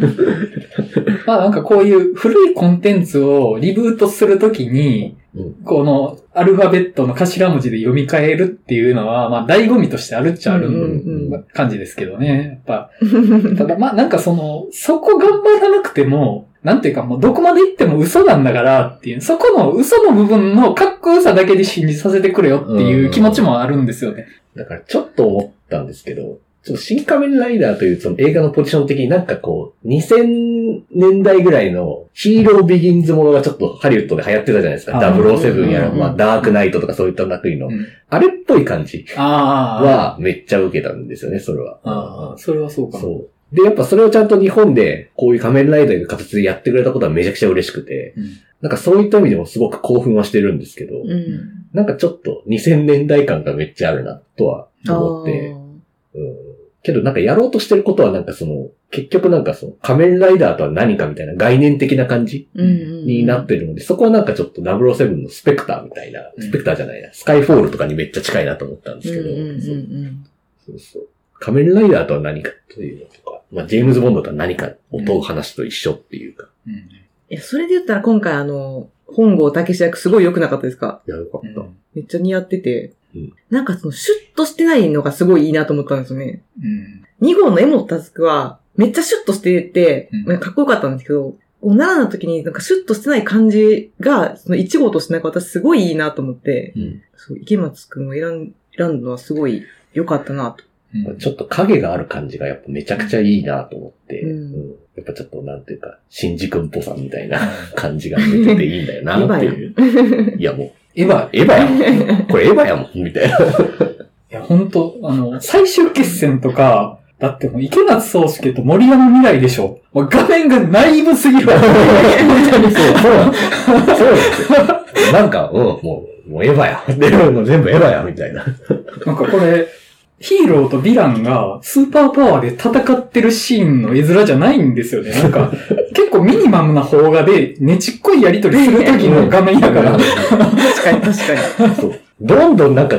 まあなんかこういう古いコンテンツをリブートするときに、うんこのアルファベットの頭文字で読み替えるっていうのは、まあ醍醐味としてあるっちゃある感じですけどね。やっぱ、ただまあなんかその、そこ頑張らなくても、なんていうかもうどこまで行っても嘘なんだからっていう、そこの嘘の部分のかっこよさだけで信じさせてくれよっていう気持ちもあるんですよね。だからちょっと思ったんですけど、ちょっと新仮面ライダーというその映画のポジション的になんかこう、2000年代ぐらいのヒーロービギンズものがちょっとハリウッドで流行ってたじゃないですか。あ007やら、うんまあダークナイトとかそういった類の。うんあれっぽい感じああ。はめっちゃ受けたんですよね、それは。ああ、それはそうかも。そう。で、やっぱそれをちゃんと日本でこういう仮面ライダーの形でやってくれたことはめちゃくちゃ嬉しくて、うん。なんかそういった意味でもすごく興奮はしてるんですけど、うん。なんかちょっと2000年代感がめっちゃあるなとは思って、うん。けどなんかやろうとしてることはなんかその、結局なんかその仮面ライダーとは何かみたいな概念的な感じになってるので、そこはなんかちょっと007のスペクターみたいな、うんスペクターじゃないな、スカイフォールとかにめっちゃ近いなと思ったんですけど、そうそう。仮面ライダーとは何かというのとか、まあ、ジェームズ・ボンドとは何かを問う話と一緒っていうか。うん。いや、それで言ったら今回あの、本郷武史役すごい良くなかったですか？いや、よかった。うん。めっちゃ似合ってて。うんなんかその、シュッとしてないのがすごいいいなと思ったんですよね。うん。2号のエモタスクは、めっちゃシュッとしてて、かかっこよかったんですけど、こう7の時になんかシュッとしてない感じが、その1号としてなんか私すごいいいなと思って、うん。そう、池松くんを選ん選んだのはすごい良かったなと。うんちょっと影がある感じがやっぱめちゃくちゃいいなと思って、うんうんやっぱちょっとなんていうか、新次君っぽさみたいな 感じが出てていいんだよなっていう。いやもう、エヴァ、エヴァやもん。これエヴァやもん、みたいな。いや、本当あの、最終決戦とか、だってもう池松壮介と森山未来でしょ。もう画面がナイブすぎる。そう、そうなん。そうですよ。なんか、うん、もう、もうエヴァや。で、もう全部エヴァや、みたいな。なんかこれ、ヒーローとヴィランがスーパーパワーで戦ってるシーンの絵面じゃないんですよね。なんか、結構ミニマムな邦画で、ねちっこいやりとりする時の画面やから。確かに確かに。そう。どんどんなんか、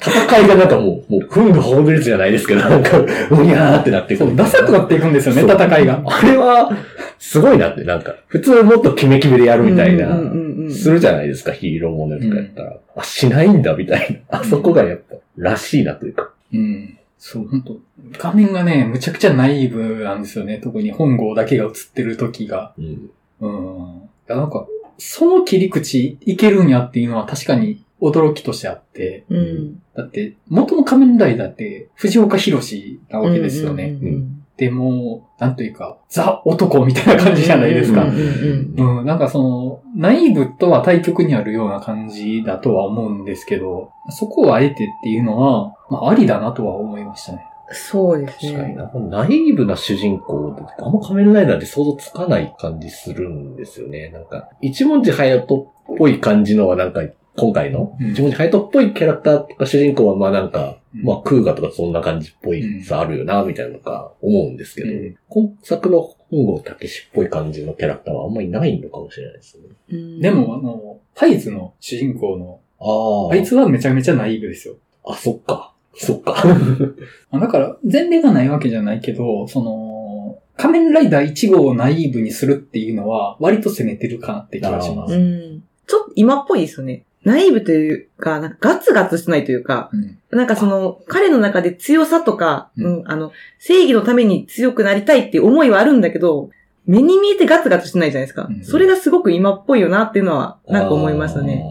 戦いがなんかもう、もう、ふんがほぐれつじゃないですけど、なんか、うにゃーってなってくる。そう、ダサくなっていくんですよね、戦いが。あれは、すごいなって、なんか、普通もっとキメキメでやるみたいなうんうんうんうん、するじゃないですか、ヒーローものとかやったら。あ、しないんだ、みたいな。あそこがやっぱ、らしいなというか。うん。そう、本当画面がね、むちゃくちゃナイーブなんですよね。特に本郷だけが映ってる時が。うん。うん。いや、なんか、その切り口いけるんやっていうのは確かに驚きとしてあって。うん。だって、元の仮面ライダーって藤岡弘なわけですよね。うんうんでも、なんというか、ザ男みたいな感じじゃないですか。うんうんうんうん、なんかその、ナイーブとは対極にあるような感じだとは思うんですけど、そこをあえてっていうのは、まあ、ありだなとは思いましたね。そうですね。確かにな。ナイーブな主人公って、あんま仮面ライダーで想像つかない感じするんですよね。なんか、一文字隼人っぽい感じのはなんか、今回の、うん一文字隼人っぽいキャラクターとか主人公はまあなんか、うんまあクーガとかそんな感じっぽいさあるよな、みたいなのか思うんですけど、うん今作の本郷武史っぽい感じのキャラクターはあんまりないのかもしれないですね。うんでも、あの、ファイズの主人公の、ああいつはめちゃめちゃナイーブですよ。あ、そっか。そっか。あだから、前例がないわけじゃないけど、その、仮面ライダー1号をナイーブにするっていうのは、割と攻めてるかなって気がしまうす。ん。ちょっと今っぽいですよね。ナイーブというか、なんかガツガツしてないというか、うんなんかその、彼の中で強さとか、ううんん、あの、正義のために強くなりたいっていう思いはあるんだけど、目に見えてガツガツしてないじゃないですか。うんそれがすごく今っぽいよなっていうのは、なんか思いましたね。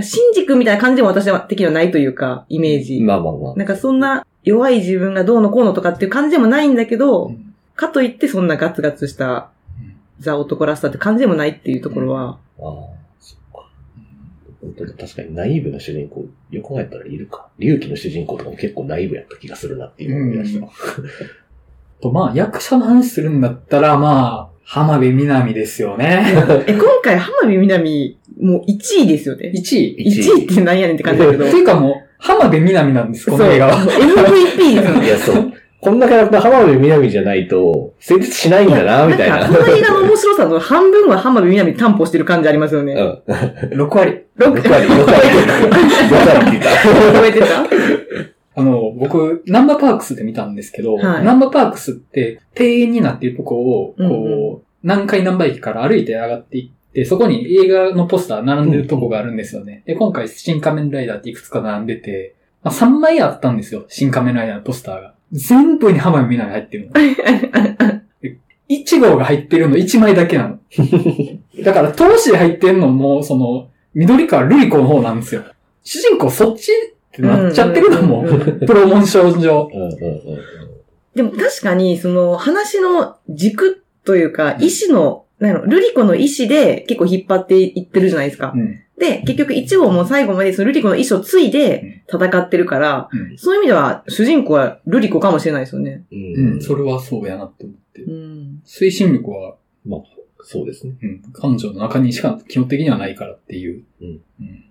シンジ君みたいな感じも私は的にはないというか、イメージ。まあまあまあ。なんかそんな弱い自分がどうのこうのとかっていう感じでもないんだけど、うんかといってそんなガツガツしたザ男らしさって感じでもないっていうところは、確かにナイーブな主人公、よく考えたらいるか。龍騎の主人公とかも結構ナイーブやった気がするなっていう思い出した。と、まあ、役者の話するん。だったら、まあ、浜辺美波ですよね。え、今回浜辺美波、もう1位ですよね。1位。1位ってなん。やねん。って感じだけど。っていうかもう、浜辺美波なん。です、この映画は。MVP ですよね。いや、そう。こんなキャラクター浜辺美波じゃないと、成立しないんだな、みたいな。んかこの映画の面白さの半分は浜辺美波担保してる感じありますよね。うん。6割。6 6割、6割。6割。って言った。覚えてたあの、僕、ナンバーパークスで見たんですけど、はいナンバーパークスって庭園になっているとこを、こう、うん南海南波駅から歩いて上がっていって、そこに映画のポスター並んでるとこがあるんですよね。で、今回、新仮面ライダーっていくつか並んでて、まあ、3枚あったんですよ。新仮面ライダーのポスターが。全部に浜辺美波入ってるの。1号が入ってるの1枚だけなの。だから、投資で入ってんのも、その、緑川瑠璃子の方なんですよ。主人公そっちってなっちゃってるのも、プロモーション上。でも確かに、その話の軸というか、意志の、なんやろ、ルリコの意志で結構引っ張っていってるじゃないですか。うん。で、結局一号も最後までそのルリコの意志を継いで戦ってるから、うん。そういう意味では主人公はルリコかもしれないですよね。うん。うん。それはそうやなって思ってう。ん。推進力は、まあ、そうですね。うん。彼女の中にしか基本的にはないからっていう。うん。うん。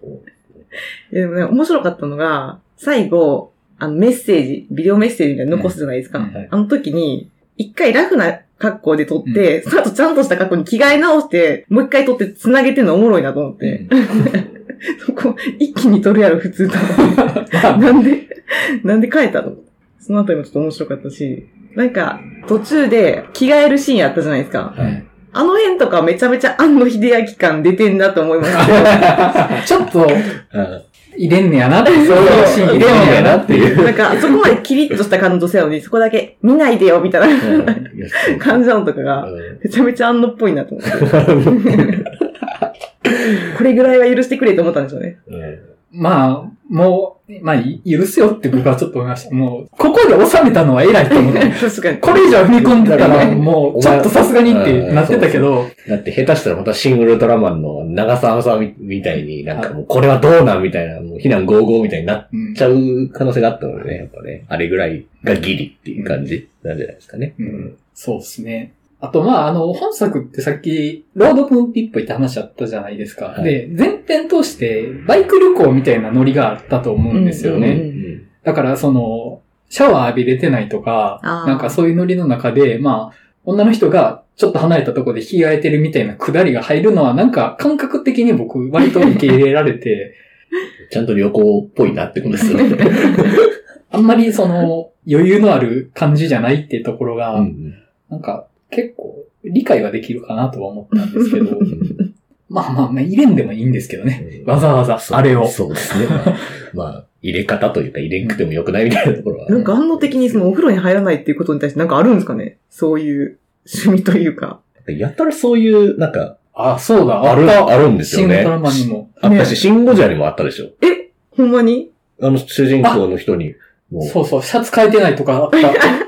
そうで もね、面白かったのが、最後、あのメッセージ、ビデオメッセージみたいなの残すじゃないですか。うんはいあの時に、一回ラフな格好で撮って、その後ちゃんとした格好に着替え直して、もう一回撮って繋げてるのおもろいなと思って。そこ、一気に撮るやろ、普通と。なんでなんで変えたの？そのあたりもちょっと面白かったし、なんか、途中で着替えるシーンあったじゃないですか。はいあの辺とかめちゃめちゃ庵野秀明感出てんなと思いました。ちょっと、うん入れんねやなって、そういうシーン。入れんねやなっていう。なんか、そこまでキリッとした感じのせやのに、そこだけ見ないでよ、みたいな。感じなのとかが、うん。めちゃめちゃ庵野っぽいなと思って。これぐらいは許してくれと思ったんでしょうね。うんまあ、もう、まあ、い許すよって僕はちょっと思いました。もう、ここで収めたのは偉いと思って。確かに。これ以上踏み込んでたら、うんもう、ちょっとさすがにってなってたけど、だって下手したらまたシン・ウルトラマンの長澤さんみみたいになんかもうこれはどうなんみたいな、もう非難合々みたいになっうんちゃう可能性があったのでね、やっぱね、あれぐらいがギリっていう感じなんじゃないですかね。うんそうですね。あと、まあ、あの、本作ってさっき、ロードムーンピッポイって話あったじゃないですか。はいで、前編通して、バイク旅行みたいなノリがあったと思うんですよね。うんうんうんだから、その、シャワー浴びれてないとか、なんかそういうノリの中で、まあ、女の人がちょっと離れたところで着替えてるみたいなくだりが入るのは、なんか感覚的に僕割と受け入れられて、ちゃんと旅行っぽいなってことですよね。あんまりその余裕のある感じじゃないっていうところが、うんなんか結構理解はできるかなとは思ったんですけど、うんまあまあ、まあ入れんでもいいんですけどね。うんわざわざあれを。そうですね。まあ、まあ入れ方というか入れんくてもよくないみたいなところは。なんか安野的にそのお風呂に入らないっていうことに対してなんかあるんですかね？そういう趣味というか。やったらそういう、なんか、あ、そうだ、ある。あるんですよねシン。ラマンにも。あったし、シンゴジラにもあったでしょ。えほんまに？あの主人公の人に、もう、そうそう、シャツ変えてないとかあった。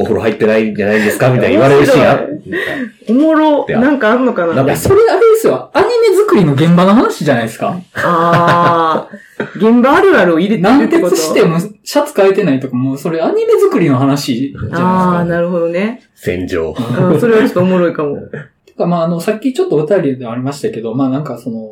お風呂入ってないんじゃないですかみたいに言われるシーンある。おもろ、なんかあるのかななんかいや、それあれですよ。アニメ作りの現場の話じゃないですか。あー、現場あるあるを入れてる軟ってこと？鉄してもシャツ変えてないとか、もうそれアニメ作りの話じゃないですあかー、。なるほどね。戦場。あそれはちょっとおもろいかも。てか、まあ、あの、さっきちょっとお便りでありましたけど、まあなんかその、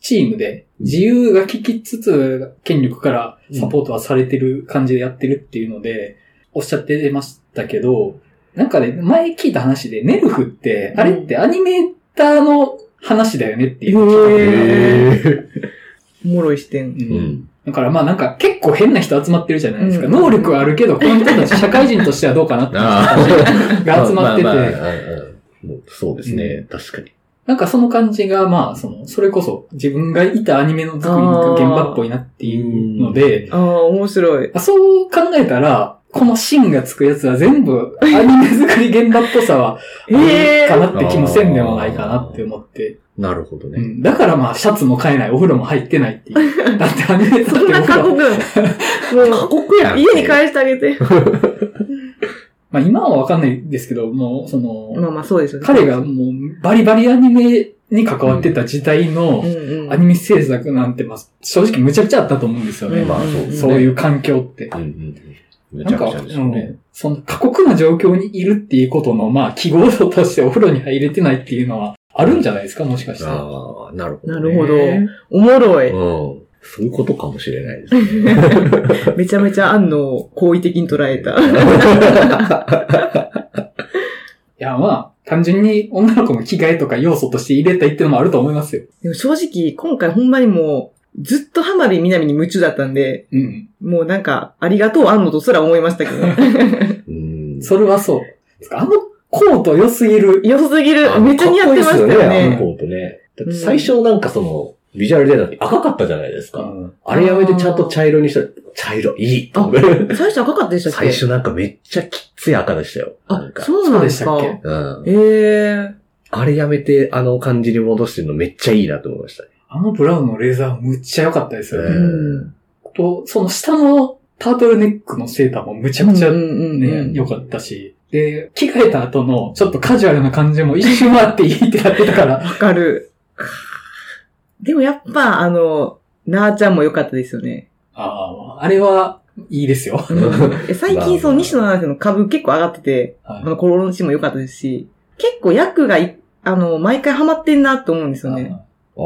チームで自由が利きつつ、権力からサポートはされてる感じでやってるっていうので、おっしゃってましたけど、なんかね、前聞いた話で、ネルフって、あれってアニメーターの話だよねっていうおもろい視点。うんん。だからまあなんか結構変な人集まってるじゃないですか。うん能力はあるけど、この人たち社会人としてはどうかなっていう人たちが集まってて、まあまあうんうんもうそうですね、確かに。なんかその感じがまあ、その、それこそ自分がいたアニメの作りの現場っぽいなっていうので、ああ、面白い。あそう考えたら、この芯がつくやつは全部 アニメ作り現場っぽさはあええるかなって気もせんでもないかなって思って。なるほどね。うん、だからまあ、シャツも買えない、お風呂も入ってないっていう。だってアニメ作そんなってお風呂過酷も過酷やう、ん。家に帰してあげて。まあ今はわかんないですけど、もう、その、まあまあそうですよね。彼がもうバリバリアニメに関わってた時代のうんうん。アニメ制作なんて、まあ、正直むちゃくちゃあったと思うんですよね。うんまあそう。そういう環境って。うんうんうん。めなんか、ちゃくちゃですよね。うんその過酷な状況にいるっていうことの、まあ、記号度としてお風呂に入れてないっていうのはあるんじゃないですか、もしかして。ああ、なるほど、なるほど。おもろい。うん。そういうことかもしれないですね。めちゃめちゃ安野を好意的に捉えた。いや、まあ、単純に女の子の着替えとか要素として入れたいっていうのもあると思いますよ。でも正直、今回ほんまにもう、ずっと浜辺美波に夢中だったんで、うん。もうなんか、ありがとう安野とすら思いましたけど。それはそう。あのコート良すぎる。良すぎるあ。めっちゃ似合ってましたよね、あのね。コートね。だって最初なんかその、ビジュアルデータって赤かったじゃないですか。うんあれやめてちゃんと茶色にしたら、茶色いいと思う最初赤かったでしたっけ？最初なんかめっちゃきっつい赤でしたよ。なあ。そうなんですか？でしたっうん。ええあれやめてあの感じに戻してるのめっちゃいいなと思いましたね。あのブラウンのレーザーむっちゃ良かったですよね。ううん。と、その下のタートルネックのセーターもむちゃくちゃうんうんうんね、うん良かったし。で、着替えた後のちょっとカジュアルな感じも一瞬あっていいってなってたから。わかる。でもやっぱ、あの、なーちゃんも良かったですよね。ああ、あれはいいですよ。え最近、その西野七瀬の株結構上がってて、はいあの、コロロのシーンも良かったですし、結構役がい、あの、毎回ハマってんなと思うんですよね。ああ、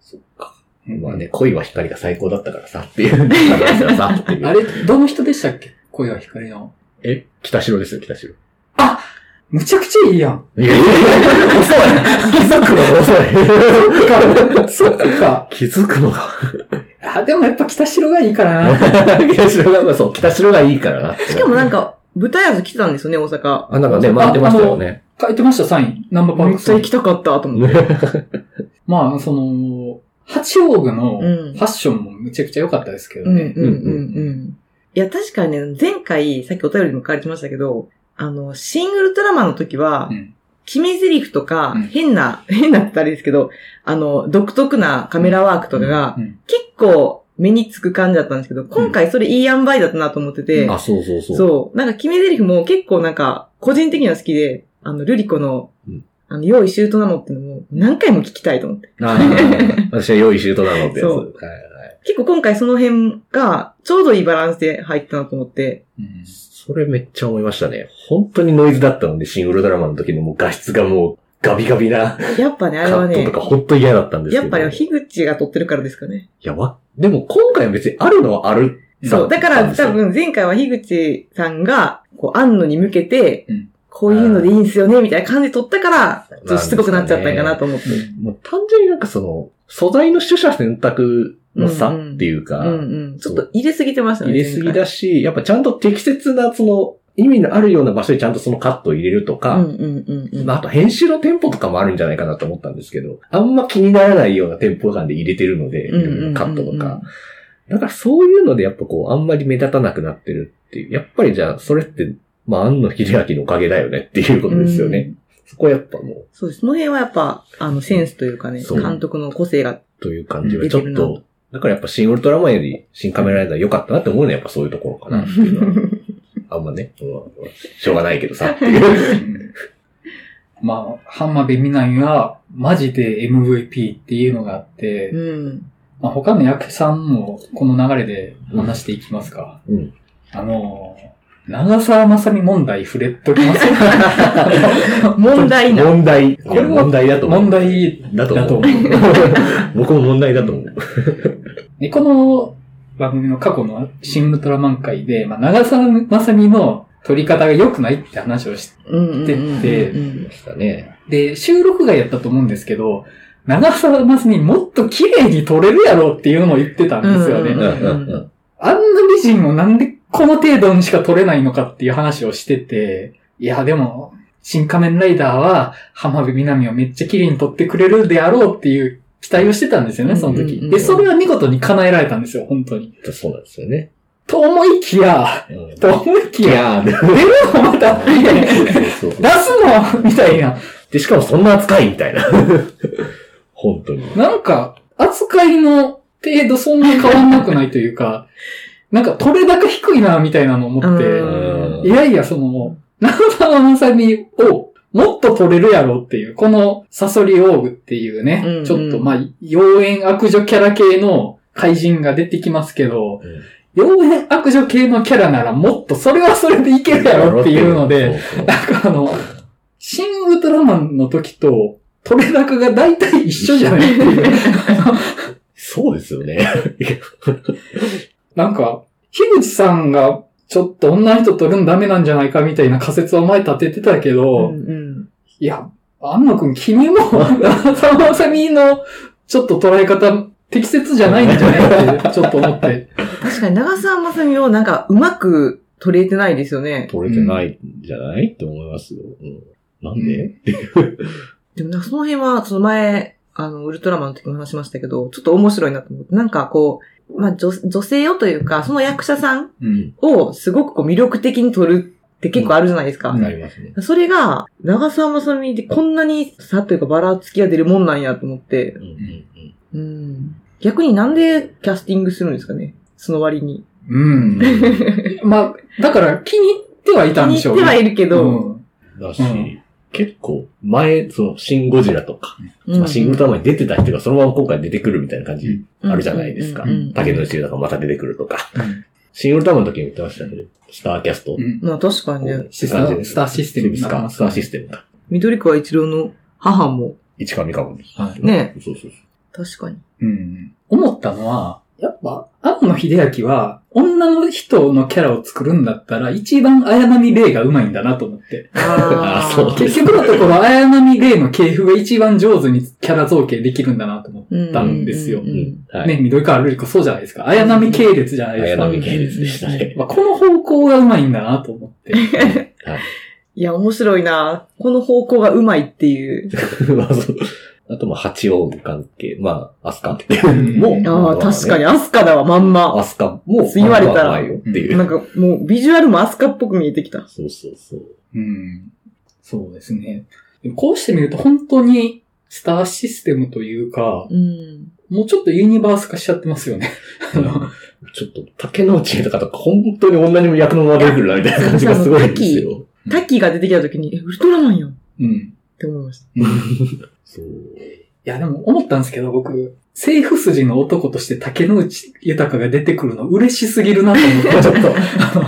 そっか。うんまあね、恋は光が最高だったからさ、っていう 話はさ、っていう。あれ、どの人でしたっけ？恋は光の。え？北城ですよ、北城。むちゃくちゃいいやん。いやいやいや、遅い気づくのが遅いそっか。気づくのが。あ、でもやっぱ北城がいいからな。北城が、そう、北城がいいからな。しかもなんか、舞台挨拶来てたんですよね、大阪。あ、なんかね、回ってましたよね。書いてました、サイン。ナンバーパーめっちゃ行きたかったと思って。まあ、その、八王子のフうんァッションもめちゃくちゃ良かったですけどね。うんうんうんうん。いや、確かにね、前回、さっきお便りにも書かれてましたけど、あの、シン・ウルトラマンの時は、うん決め台詞とかうん、変な、変なって言ったらあれですけど、あの、独特なカメラワークとかが、うん結構目につく感じだったんですけど、今回それいい塩梅だったなと思ってて、あ、そうそうそう。そう。なんか決め台詞も結構なんか、個人的には好きで、あの、ルリコの、うんあの、用意周到なのってのも、何回も聞きたいと思って。あー 私は用意周到なのってやつ。はいはい。結構今回その辺が、ちょうどいいバランスで入ったなと思って、うんそれめっちゃ思いましたね。本当にノイズだったので、シン・ウルトラマンの時のもう画質がもうガビガビなやっぱね、あれはねカットとか、本当嫌だったんですけど。やっぱり樋口が撮ってるからですかね。いや、わ、でも今回は別にあるのはある。そう。だから多分前回は樋口さんが、こう、安野に向けてうん、こういうのでいいんすよね、みたいな感じで撮ったから、ちょっとしつこくなっちゃったんかなと思って。もう単純になんかその、素材の取捨選択の差っていうか、うんうん。ちょっと入れすぎてましたね。入れすぎ前だし、やっぱちゃんと適切なその、意味のあるような場所にちゃんとそのカットを入れるとか、あ、あと編集のテンポとかもあるんじゃないかなと思ったんですけど、あんま気にならないようなテンポ感で入れてるので、カットとか。だからそういうのでやっぱこう、あんまり目立たなくなってるっていう。やっぱりじゃあ、それって、まあ、庵野秀明のおかげだよねっていうことですよね。うんそこはやっぱもう、そうです。その辺はやっぱ、あの、センスというかね、監督の個性が、という感じはちょっと、だからやっぱ新ウルトラマンより新カメラライダー良かったなって思うのはやっぱそういうところかなっていうのは。あんまね、うんしょうがないけどさっていう。まあ、浜辺美波は、マジで MVP っていうのがあって、うん。まあ、他の役者さんもこの流れで話していきますか。うんあの、長澤まさみ問題触れときます？問題な。問題。これは問題だと思う。問題だと思う思う。僕も問題だと思う。で、この番組の過去のシン・ウルトラマン会で、まあ、長澤まさみの撮り方が良くないって話をしてうんましたね。で、収録外やったと思うんですけど、長澤まさみもっと綺麗に撮れるやろっていうのを言ってたんですよね。あんな美人をなんでこの程度にしか撮れないのかっていう話をしてて、いや、でも、新仮面ライダーは浜辺美波をめっちゃ綺麗に撮ってくれるであろうっていう期待をしてたんですよね、その時。うんうんうんで、それは見事に叶えられたんですよ、本当に。そうなんですよね。と思いきや、うんと思いきいや、出るのまた、出すのみたいな。で、しかもそんな扱いみたいな。本当に。なんか、扱いの程度そんな変わんなくないというか、なんか取れ高低いな、みたいなのを思って、うん。いやいや、その、長澤まさみをもっと取れるやろっていう、このサソリオーグっていうね、うんうん。ちょっとまあ、妖艶悪女キャラ系の怪人が出てきますけど、妖艶悪女系のキャラならもっとそれはそれでいけるやろっていうので、、そうそう。なんかあの、シン・ウルトラマンの時と、取れ高が大体一緒じゃないっていう。そうですよね。なんか、樋口さんが、ちょっと女の人取るのダメなんじゃないかみたいな仮説を前立ててたけど、うんうんいや、安野くん君も、長澤まさみの、ちょっと捉え方、適切じゃないんじゃないって、ちょっと思って。確かに長澤まさみをなんかうまく取れてないですよね。取れてないんじゃないって思いますよ。うんなんで、でもなんかその辺は、その前、あの、ウルトラマンの時も話しましたけど、ちょっと面白いなと思って、なんかこう、まあ女女性よというか、その役者さんうん。をすごくこう魅力的に撮るって結構あるじゃないですか。うんありますね。それが、長澤まさみでこんなに差というかばらつきが出るもんなんやと思ってう、んうんうんうん。逆になんでキャスティングするんですかね？その割に。うん。まあ、だから気に入ってはいたんでしょうね。気に入ってはいるけど、うんだし、うん結構、前、その、シン・ゴジラとか、うんまあ、シン・ウルトラマンに出てた人がそのまま今回出てくるみたいな感じあるじゃないですか。竹野内豊がまた出てくるとか。うんシン・ウルトラマンの時に言ってましたけど、スターキャスト。うんまあ確かにね、シスタースターシステムにスター、なってますスターシステムか。緑川一郎の母も、市上かも。はいね、そうそうそう。確かに。うん。思ったのは、やっぱ、庵野秀明は、女の人のキャラを作るんだったら、一番綾波レイが上手いんだなと思って。あそう 結局のところ、綾波レイの系譜が一番上手にキャラ造形できるんだなと思ったんですよ。ね、緑川瑠璃子そうじゃないですか。綾波系列じゃないですか。綾波系列でしたね。まあ、この方向が上手いんだなと思って。いや、面白いなこの方向がうまいっていう。まあと、まあ、八音関係。まあ、アスカんも。ああ、確かに、アスカだわ、まんま。アスカも、言われたらっていう。なんか、もう、ビジュアルもアスカっぽく見えてきた。そうそうそう。うん。そうですね。こうしてみると本当にスターシステムというか、うん。もうちょっとユニバース化しちゃってますよね。ちょっと、竹之内とかと本当に同じ役のまま出てくるな、みたいな感じがすごいんですよ。タキが出てきた時に、え、ウルトラマンやんっうん。て思いました。うんいそう。や、でも思ったんですけど、僕、政府筋の男として竹之内豊が出てくるの嬉しすぎるなと思って、ちょっ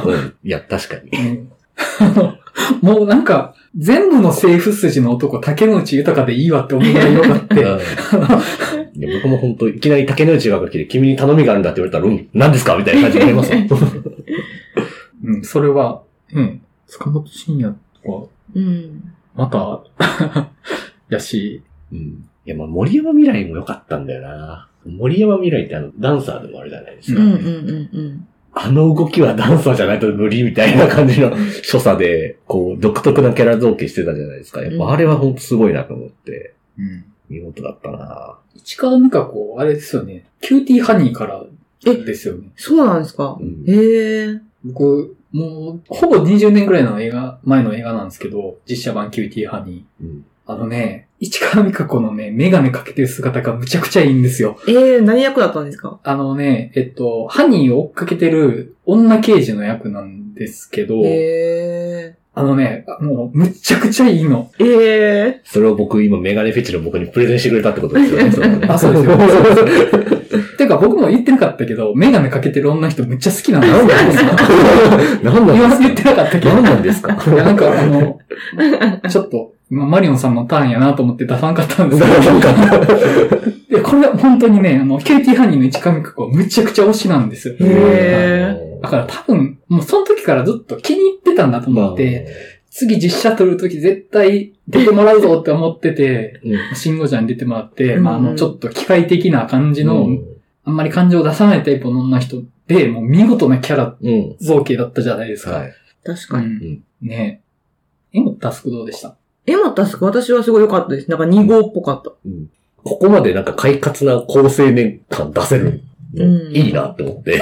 と。うんいや、確かに。もうなんか、全部の政府筋の男、竹之内豊でいいわって思いよかって。うんいや僕も本当いきなり竹之内が来て、君に頼みがあるんだって言われたら、うん、何ですかみたいな感じになりますもん。うん、それは、うん、塚本晋也とか、うん。また、やし、うん。いや、まあ、森山未來も良かったんだよな。森山未來ってあの、ダンサーでもあるじゃないですか。うんうんうんうん。あの動きはダンサーじゃないと無理みたいな感じの所作で、こう、独特なキャラ造形してたじゃないですか。やっぱあれは本当すごいなと思って、うん。見事だったな市川実日子、あれですよね。キューティーハニーからですよね。そうなんですか？うんへえ。僕、もう、ほぼ20年ぐらいの映画、前の映画なんですけど、実写版キューティーハニー。うん。あのね、市川実日子のね、メガネかけてる姿がむちゃくちゃいいんですよ。ええ、何役だったんですか？あのね、えっと、ハニーを追っかけてる女刑事の役なんですけど、えあのね、もう、むちゃくちゃいいの。え。ええ。それを僕、今メガネフェチの僕にプレゼンしてくれたってことですよね。そねあ、そうですよ。てか僕も言ってなかったけど、メガネかけてる女の人めっちゃ好きなんですよ。何なんですか？言ってなかったけど。何なんですか？いや、なんかあの、ちょっと、今マリオンさんのターンやなと思って出さんかったんですけど、いや、これは本当にね、あの、ケイティハニーの市上区はむちゃくちゃ推しなんですよ。へだから多分、もうその時からずっと気に入ってたんだと思って、次実写撮る時絶対出てもらうぞって思ってて、うん、シンゴちゃんに出てもらって、うんまあ、あの、ちょっと機械的な感じの、あんまり感情を出さないタイプの女の人で、もう見事なキャラうん。造形だったじゃないですか。はい。確かに。うん。ねえ。エモタスクどうでした？エマタスク、私はすごい良かったです。なんか2号っぽかった。うんここまでなんか快活な高青年感出せるの、うんいいなって思って。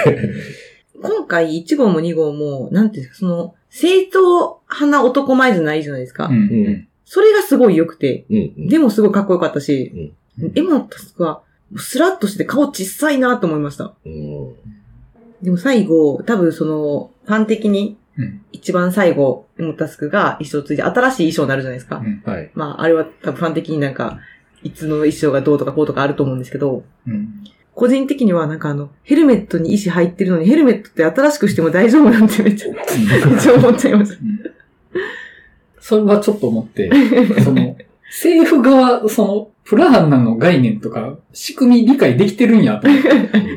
今回1号も2号も、なんていうんですか、その、正統派な男前じゃないじゃないですか。うん。うん。それがすごい良くて、うん。でもすごいかっこよかったし、うんエマタスクは、スラッとして顔小さいなと思いました。うん。でも最後、多分その、ファン的にうん。一番最後、エモタスクが衣装ついて新しい衣装になるじゃないですか。うん。はい。まあ、あれは多分ファン的になんか、いつの衣装がどうとかこうとかあると思うんですけど、うん。個人的にはなんかあの、ヘルメットに石入ってるのにヘルメットって新しくしても大丈夫なんてめっちゃ、めっちゃ思っちゃいました。それはちょっと思って、その、政府側、その、プラハンナの概念とか、仕組み理解できてるんやと思って。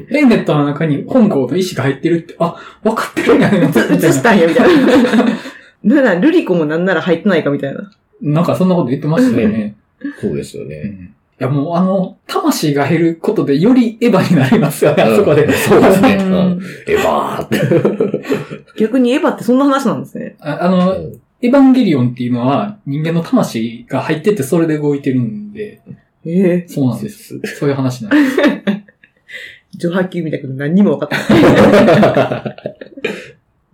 ヘルメットの中に本校と石が入ってるって、あ、分かってるんやね、みたいな。映したんや、みたいな。なら、ルリコもなんなら入ってないかみたいな。なんかそんなこと言ってましたよね。そうですよね。うんいやもうあの、魂が減ることでよりエヴァになりますよね、あそこで。そうですね。う うんんエヴァーって。逆にエヴァってそんな話なんですね。ああの、エヴァンゲリオンっていうのは人間の魂が入っててそれで動いてるんで、ええそうなんです。そういう話なんです。上波球見たけど何にも分かってない。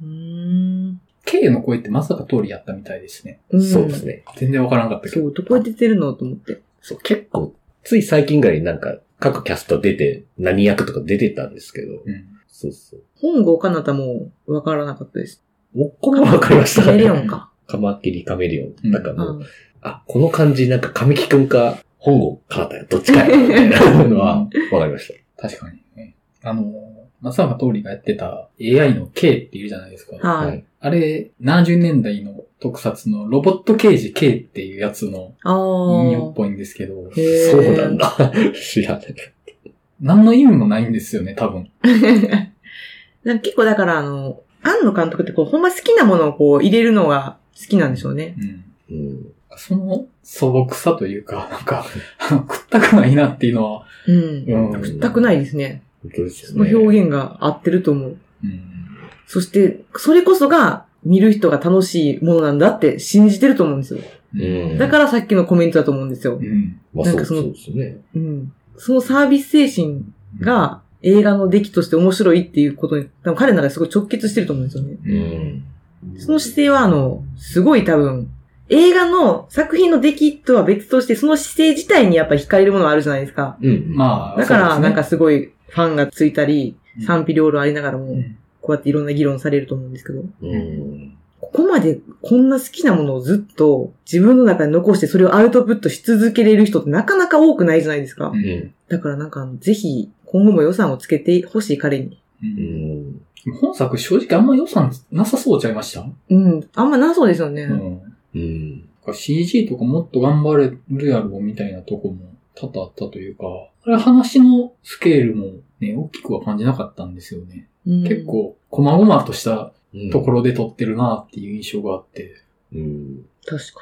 うーん K の声ってまさか通りやったみたいですね。うんそうですね。全然わからんかったけど。そう、どこへ出てるのと思って。そう、結構、つい最近ぐらいになんか、各キャスト出て、何役とか出てたんですけど、うん。そうそう。本郷かなたも分からなかったです。もうこれはわかりましたカメレオンか。カマキリカメレオン。うんなんかもう、ああ、この感じなんか神木くんか、本郷かなたや、どっちかや、みたいなのは、わかりました。確かにね。あの、松坂通りがやってた AI の K っていうじゃないですか。はい。あれ、70年代の特撮のロボット刑事 K っていうやつのああ。引用っぽいんですけど、そうなんだ。知らない。何の意味もないんですよね、多分。なんか結構だからあの、庵野監督ってこう、ほんま好きなものをこう入れるのが好きなんでしょうね。うん。うん。その素朴さというか、なんか、食ったくないなっていうのは、うん。うん食ったくないですね。本当ですね。の表現が合ってると思う。うん。そして、それこそが見る人が楽しいものなんだって信じてると思うんですよ。うんだからさっきのコメントだと思うんですよう。ん。まあそうなんかそのそうですね。うん。そのサービス精神が映画の出来として面白いっていうことに、多分彼の中ですごい直結してると思うんですよね。う。うんん。その姿勢はあの、すごい多分、映画の作品の出来とは別として、その姿勢自体にやっぱり惹かれるものがあるじゃないですか。うん。まあ、だから、なんかそすごいファンがついたり、うん賛否両論ありながらもこうやっていろんな議論されると思うんですけど、うん。ここまでこんな好きなものをずっと自分の中に残してそれをアウトプットし続けれる人ってなかなか多くないじゃないですか。だからなんか、ぜひ、今後も予算をつけてほしい彼に。本作正直あんま予算なさそうちゃいました？うん。あんまなそうですよね。うん。うん。CG とかもっと頑張れるやろみたいなとこも多々あったというか、あれ話のスケールもね、大きくは感じなかったんですよね。うん結。構、細々としたうんところで撮ってるなっていう印象があって。うん。確か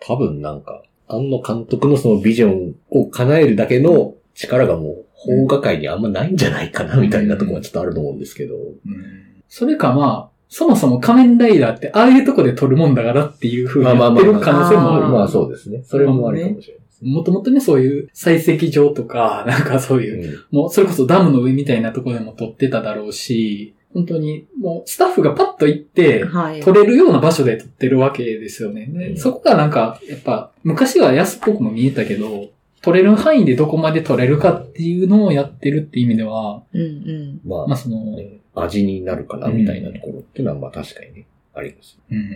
多分なんか、庵野監督のそのビジョンを叶えるだけの力がもう、邦画界にあんまないんじゃないかな、みたいなところはちょっとあると思うんですけど。うんそれかまあ、そもそも仮面ライダーってああいうとこで撮るもんだからっていう風にやってる可能性もある。まあそうですね。それもあるかもしれないですね。もともとね、そういう採石場とか、なんかそういう、もうそれこそダムの上みたいなところでも撮ってただろうし、本当にもうスタッフがパッと行って。撮れるような場所で撮ってるわけですよね。でうんそこがなんか、やっぱ、昔は安っぽくも見えたけど、撮れる範囲でどこまで撮れるかっていうのをやってるっていう意味では、うんうん。まあ、まあその、ね味になるかな、みたいなところっていうのは、まあ確かにね、あります。うん。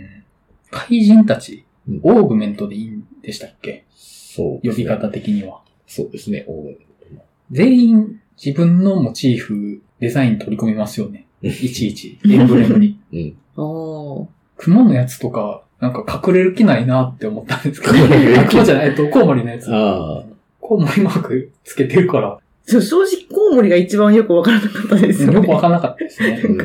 怪人たち、うんオーグメントでいいんでしたっけ？そうね。呼び方的には。そうですね。全員自分のモチーフ、デザイン取り込みますよね。う んいちいち、エンブレムに。うん。ああ。雲のやつとか、なんか隠れる気ないなって思ったんですけど。雲じゃない、えっと、コウモリのやつ。ああ。コウモリマークつけてるから、そう正直、コウモリが一番よくわからなかったですよね。よくわからなかったですね。うん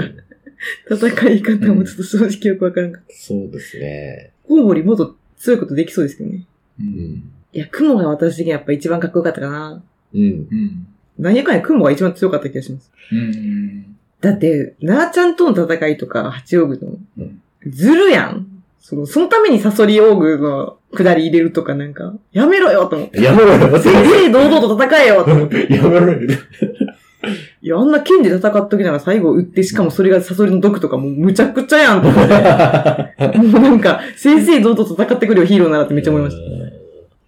戦い方もちょっと正直よくわからなかった。そうですね。コウモリもっと強いことできそうですけどね。う。うんん。いや、雲が私的にはやっぱ一番かっこよかったかな。うん。うん。何やかんや雲が一番強かった気がします。うん。だって、なーちゃんとの戦いとか、八王宮のうん、ずるやん。その、そのためにサソリ王宮の下り入れるとかなんか、やめろよと思って。やめろよ。正々堂々と戦えよと思って。やめろよ。いや、あんな剣で戦っときながら最後撃って、しかもそれがサソリの毒とかもうむちゃくちゃやんと思って。もうなんか、正々堂々と戦ってくるよヒーローならってめっちゃ思いました。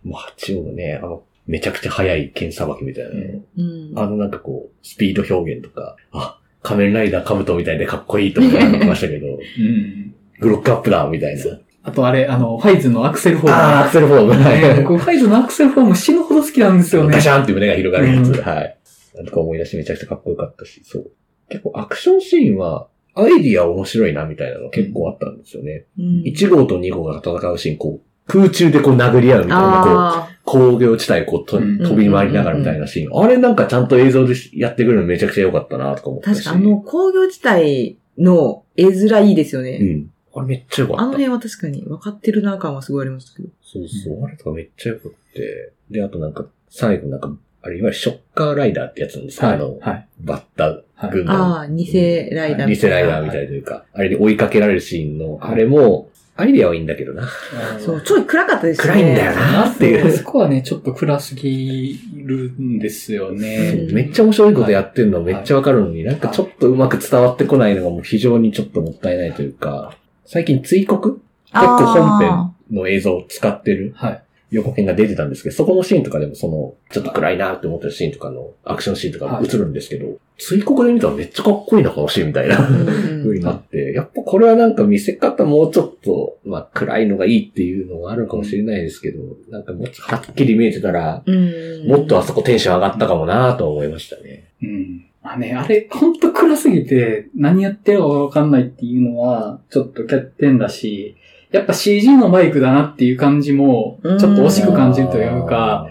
もう八王のね、あの、めちゃくちゃ速い剣さばきみたいなね。うん。あのなんかこう、スピード表現とか、あ、仮面ライダーカブトみたいでかっこいいと思ってましたけど、うん。グロックアップだみたいな。あとあれ、あの、ファイズのアクセルフォーム。ああ、アクセルフォーム。ね僕、ファイズのアクセルフォーム死ぬほど好きなんですよねガ。シャンって胸が広がるやつ。うんはい。なんとか思い出してめちゃくちゃかっこよかったし、そう。結構アクションシーンは、アイディア面白いなみたいなの結構あったんですよね。うん1号と2号が戦うシーン、こう、空中でこう殴り合うみたいな、あこう、工業地帯こう飛び回りながらみたいなシーン。あれなんかちゃんと映像でやってくるのめちゃくちゃ良かったなとか思っあ。たし。確かあの工業地帯の絵面いいですよね。うん。あれめっちゃ良かった。あの辺は確かに分かってるな感はすごいありましたけど。そうそう、あれとかめっちゃ良くって。で、あとなんか、最後なんか、あれ、いわゆるショッカーライダーってやつなんですか、はいあの、はいバッタはい軍の。ああ、偽ライダー偽みたいな。ライダーみたいというか、あれに追いかけられるシーンの、あれも、アイデアはいいんだけどな。そう、ちょい暗かったですね。暗いんだよな。っていう。そこはね、ちょっと暗すぎるんですよね。うん。めっちゃ面白いことやってるのめっちゃわかるのに、なんかちょっとうまく伝わってこないのがもう非常にちょっともったいないというか、最近追告？結構本編の映像を使ってる？はい。予告編が出てたんですけど、そこのシーンとかでもその、ちょっと暗いなって思ってるシーンとかのアクションシーンとかも映るんですけど、追告で見たらめっちゃかっこいいな、このシーンみたいな。うん風になって、やっぱこれはなんか見せ方もうちょっと、まあ暗いのがいいっていうのがあるかもしれないですけど、なんかもうちょっとはっきり見えてたら、うん。もっとあそこテンション上がったかもなと思いましたね。うん。まあね、あれ、ほんと暗すぎて、何やってるかわかんないっていうのは、ちょっと欠点だし、やっぱ CG のバイクだなっていう感じも、ちょっと惜しく感じるというか、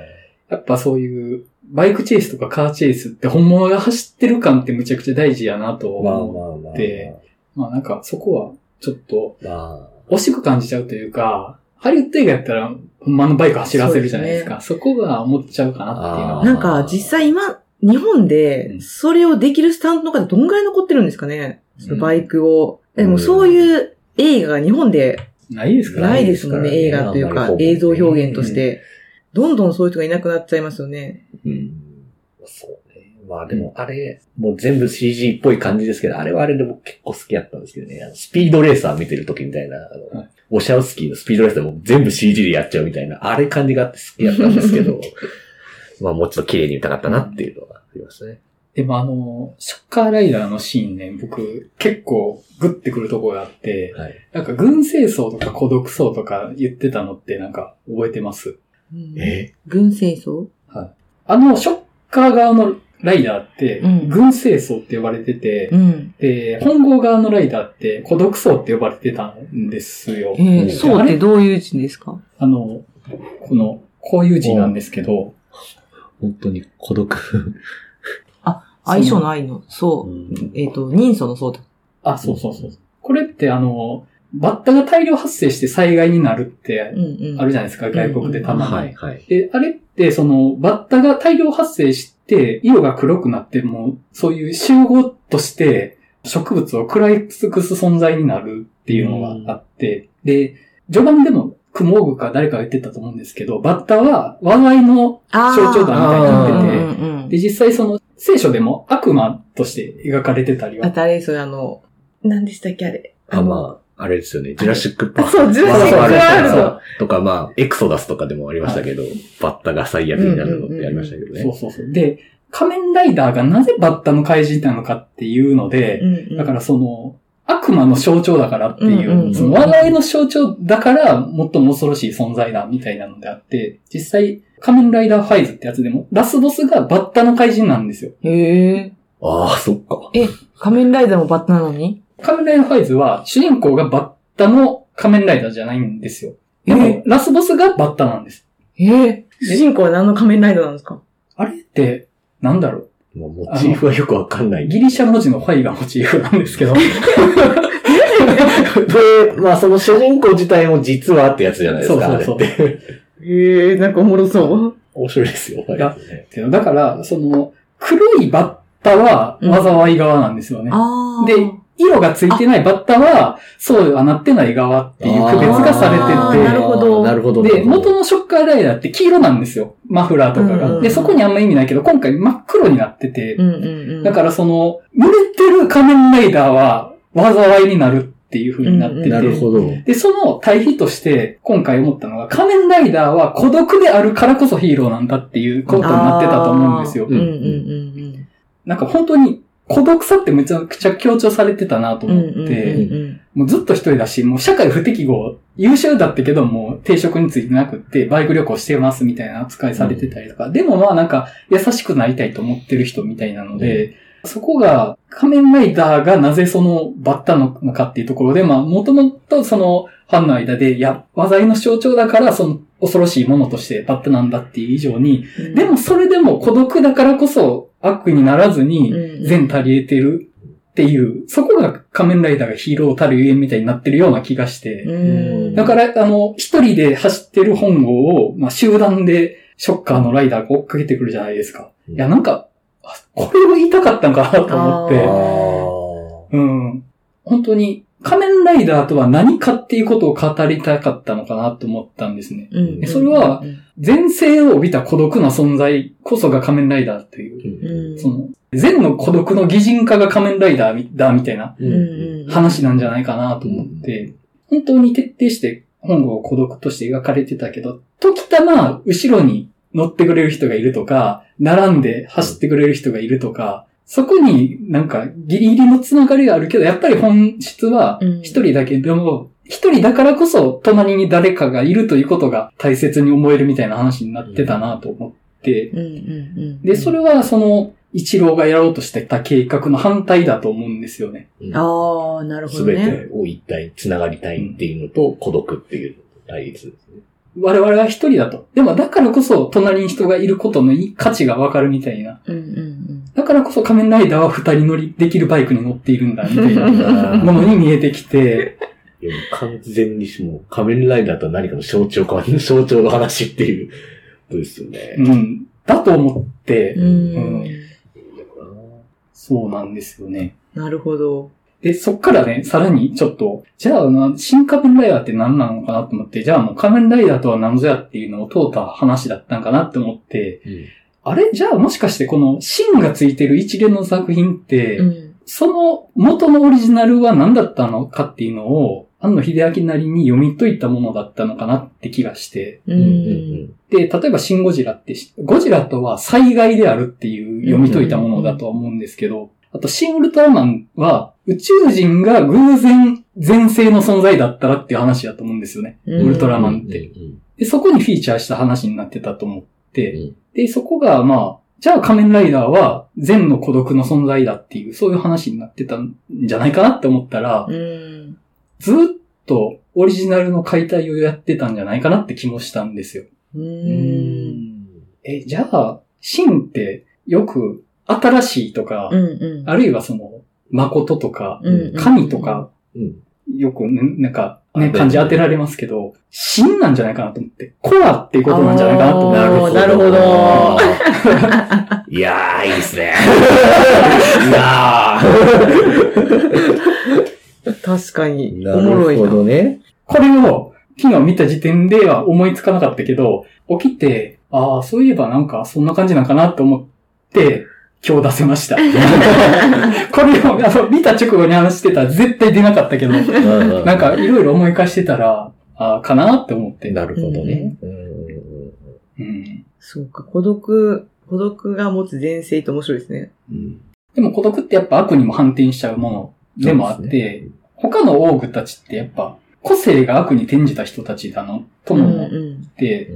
やっぱそういうバイクチェイスとかカーチェイスって本物が走ってる感ってむちゃくちゃ大事やなとまあ思う。まあまあ。でまあなんかそこはちょっとま惜しく感じちゃうというか、ハリウッド映画やったらほんまのバイク走らせるじゃないですか。そこが思っちゃうかなっていうのは。なんか実際今、日本うでんそれをできるスタントの方どんぐらい残ってるんですかね？そのバイクを。でもそういう映画が日本でないですからないですもんね、映画というか映像表現として。どんどんそういう人がいなくなっちゃいますよね。あ、うん。そうね。まあでもあれ、もう全部 CG っぽい感じですけど、あれはあれでも結構好きだったんですけどね。スピードレーサー見てる時みたいな、あの、はいオシャウスキーのスピードレーサーも全部 CG でやっちゃうみたいな、あれ感じがあって好きだったんですけど、まあもうちょっと綺麗に見たかったなっていうのはありますね。でもあの、ショッカーライダーのシーンね、僕結構グッてくるところがあって、はい。なんか軍政層とか孤独層とか言ってたのってなんか覚えてます？え？軍政争あの、ショッカー側のライダーって、うん軍政層って呼ばれてて、うん。で、本郷側のライダーって孤独層って呼ばれてたんですよえ。ー、そうってどういう字ですか？あの、この、こういう字なんですけど、本当に孤独。相性の愛の、そうう。んえっ、と、人相のそうだ。あ、そうそうそう。これってあの、バッタが大量発生して災害になるってうんうん。あるじゃないですか、外国でたまに。はい、はい。で、あれって、その、バッタが大量発生して、色が黒くなっても、そういう集合として、植物を食らい尽くす存在になるっていうのがあって、で、序盤でも、クモーグか誰かが言ってたと思うんですけど、バッタは災いのあ象徴だみたいになってて、うんうんうんで、実際その、聖書でも悪魔として描かれてたりはあとあれですよ、あの、何でしたっけ、あれ。あ、まあ、あれですよね。ジュラシックパーク。そうジュラシックまあそうワールドそうとか、まあ、エクソダスとかでもありましたけど、バッタが災厄になるのってありましたけどね。そうそうそう。で、仮面ライダーがなぜバッタの怪人なのかっていうので、うんうんだからその、悪魔の象徴だからっていう、その災いの象徴だから最も恐ろしい存在だみたいなのであって、実際、仮面ライダーファイズってやつでも、ラスボスがバッタの怪人なんですよ。へえ。ああ、そっか。仮面ライダーもバッタなのに？仮面ライダーファイズは、主人公がバッタの仮面ライダーじゃないんですよ。でもえ、ラスボスがバッタなんです。ええ。主人公は何の仮面ライダーなんですか？あれって、なんだろう。もうモチーフはよくわかんない。ギリシャ文字のファイがモチーフなんですけど。で、まあその主人公自体も実はってやつじゃないですか。そうそうそうあれって。へえ、なんかおもろそう。面白いですよ。やけどだから、その、黒いバッタは災い側なんですよね。あで、色がついてないバッタは、そうはなってない側っていう区別がさあーなるほどなるほど。れてて、で、元のショッカーライダーって黄色なんですよ。マフラーとかが。うんうんうんで、そこにあんま意味ないけど、今回真っ黒になってて、うんうんうん。だからその、濡れてる仮面ライダーは、災いになるっていう風になってて、なるほど。で、その対比として、今回思ったのが、仮面ライダーは孤独であるからこそヒーローなんだっていうことになってたと思うんですよ。うん。うん。うんなんか本当に孤独さってめちゃくちゃ強調されてたなとうん。うん思っうんて、うん。もうずっと一人だし、もう社会不適合、優秀だったけども定職についてなくって、バイク旅行してますみたいな扱いされてたりとか、でもまあなんか優しくなりたいと思ってる人みたいなので、そこが仮面ライダーがなぜそのバッタなのかっていうところで、まあもともとそのファンの間で、いや、災いの象徴だからその恐ろしいものとしてバッタなんだっていう以上に、うん。でもそれでも孤独だからこそ悪にならずにうん、善足り得てるっていう、そこが仮面ライダーがヒーローたるゆえんみたいになってるような気がして、うん。だから、あの、一人で走ってる本郷を、まあ、集団でショッカーのライダーが追っかけてくるじゃないですか。うんいや、なんか、あこれを言いたかったんかなと思っあて、ーうん。本当に、仮面ライダーとは何かっていうことを語りたかったのかなと思ったんですね。うん。それは、前世を帯びた孤独な存在こそが仮面ライダーという、うん。その、善の孤独の擬人化が仮面ライダーだみたいな。話なんじゃないかなと思って、本当に徹底して本郷を孤独として描かれてたけど、時たま後ろに乗ってくれる人がいるとか、並んで走ってくれる人がいるとか、そこになんかギリギリのつながりがあるけど、やっぱり本質はうん一人だけでも、一人だからこそ隣に誰かがいるということが大切に思えるみたいな話になってたなと思って、うんうんうん。で、それはその、一郎がやろうとしてた計画の反対だと思うんですよね。ああ、なるほすべどね。てを一体繋がりたいっていうのと孤独っていう対立ですね。我々は一人だと。でもだからこそ隣に人がいることの価値がわかるみたいな。うんうんだからこそ仮面ライダーは二人乗りできるバイクに乗っているんだ、みたいなものに見えてきて、いやもう完全にもう仮面ライダーとは何かの象徴か、象徴の話っていうことですよね。うん。だと思って、うん。うんそうなんですよね。なるほど。で、そっからね、さらにちょっと、じゃあな、新仮面ライダーって何なのかなと思って、じゃあもう仮面ライダーとは何ぞやっていうのを通った話だったんかなって思って、うんあれ？じゃあもしかしてこの芯がついてる一連の作品って、うん。その元のオリジナルは何だったのかっていうのを、安野秀明なりに読み解いたものだったのかなって気がして。で、例えばシン・ゴジラって、ゴジラとは災害であるっていう読み解いたものだとは思うんですけど、あとシン・ウルトラマンは宇宙人が偶然前世の存在だったらっていう話だと思うんですよね。うんウルトラマンって。で、そこにフィーチャーした話になってたと思って、うんで、そこがまあ、じゃあ仮面ライダーは善の孤独の存在だっていう、そういう話になってたんじゃないかなって思ったら、うん。ずっとオリジナルの解体をやってたんじゃないかなって気もしたんですよ。うん。え、じゃあ、真ってよく新しいとか、うんうん。あるいはその、誠とか、うん神とか、うんよくね、なんか、ね、あ漢字当てられますけど、真なんじゃないかなと思って、コアっていうことなんじゃないかなと思って。なるほど いやー、いいですね。いや確かに。ー。おもろいな。なるほどね。これを昨日見た時点では思いつかなかったけど、起きて、ああ、そういえばなんかそんな感じなんかなと思って、今日出せました。これをあの見た直後に話してたら絶対出なかったけど、ななんかいろいろ思い返してたら、ああ、かなって思って。なるほどね。うん。そうか、孤独、孤独が持つ前世って面白いですね。うんでも孤独ってやっぱ悪にも反転しちゃうものでもあって、ね他のオーグたちってやっぱ個性が悪に転じた人たちだなとも思っうんうんて、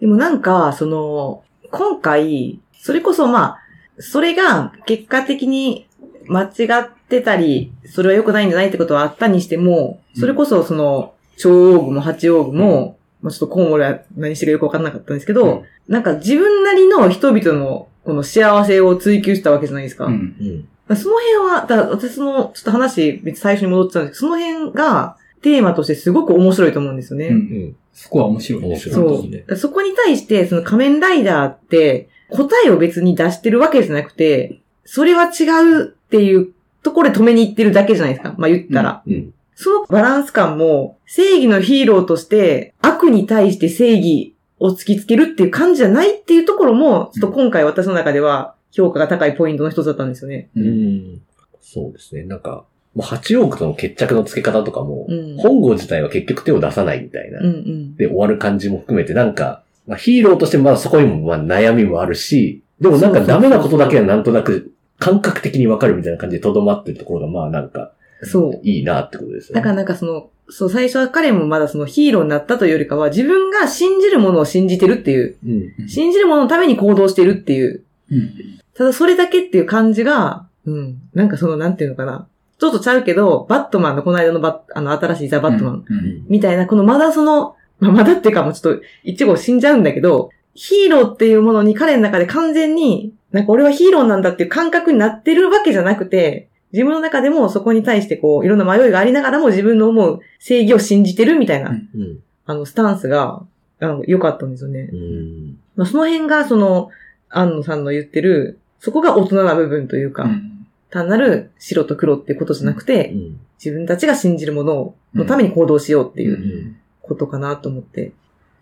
でもなんか、その、今回、それこそまあ、それが結果的に間違ってたり、それは良くないんじゃないってことはあったにしても、それこそその、超王具も八王具も、まあちょっとコウモリは何してるかよくわかんなかったんですけど、なんか自分なりの人々のこの幸せを追求したわけじゃないですか。うん。うんその辺は、だ私その、ちょっと話、別に最初に戻ってたんですけど、その辺がテーマとしてすごく面白いと思うんですよね。うんうんそこは面白いですよねう。そこに対して、その仮面ライダーって、答えを別に出してるわけじゃなくて、それは違うっていうところで止めに行ってるだけじゃないですか。まあ言ったら。うんそのバランス感も、正義のヒーローとして、悪に対して正義を突きつけるっていう感じじゃないっていうところも、ちょっと今回私の中では評価が高いポイントの一つだったんですよね。う。うんんそうですね。なんか、もう8億との決着の付け方とかも、うん。本郷自体は結局手を出さないみたいな。うんうん。で終わる感じも含めて、なんか、まあ、ヒーローとしてまだそこにもまあ悩みもあるし、でもなんかダメなことだけはなんとなく感覚的にわかるみたいな感じで留まってるところがまあなんかそう。いいなってことですよね。だからなんかその、そう、最初は彼もまだそのヒーローになったというよりかは、自分が信じるものを信じてるっていう、うん。信じるもののために行動してるっていう、うん。ただそれだけっていう感じが、うん、なんかその、なんていうのかな。ちょっとちゃうけど、バットマンのこの間のバッ、あの、新しいザ・バットマンうん。みたいな、このまだその、まあ、まだっていうかもうちょっと一語死んじゃうんだけど、ヒーローっていうものに彼の中で完全に、なんか俺はヒーローなんだっていう感覚になってるわけじゃなくて、自分の中でもそこに対してこう、いろんな迷いがありながらも自分の思う正義を信じてるみたいな、うんうん。あの、スタンスが、あの、良かったんですよね。うん。まあ、その辺がその、安野さんの言ってる、そこが大人な部分というか、うん。単なる白と黒っていうことじゃなくて、うん。自分たちが信じるもののために行動しようっていううんことかなと思って。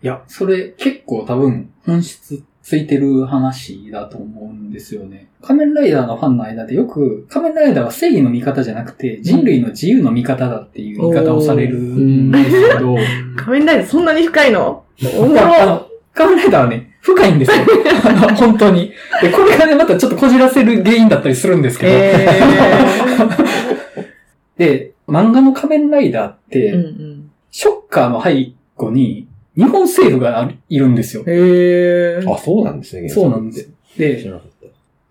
いや、それ結構多分本質ついてる話だと思うんですよね。仮面ライダーのファンの間でよく仮面ライダーは正義の味方じゃなくて人類の自由の味方だっていう言い方をされるんですけど、仮面ライダーそんなに深いの？おもろの仮面ライダーはね、深いんですよ。あの本当に。で、これがね、またちょっとこじらせる原因だったりするんですけど。で、漫画の仮面ライダーって、うんうん。ショッカーの背後に日本政府がいるんですよ。へー。あ、そうなんですね。そうなんです。知で。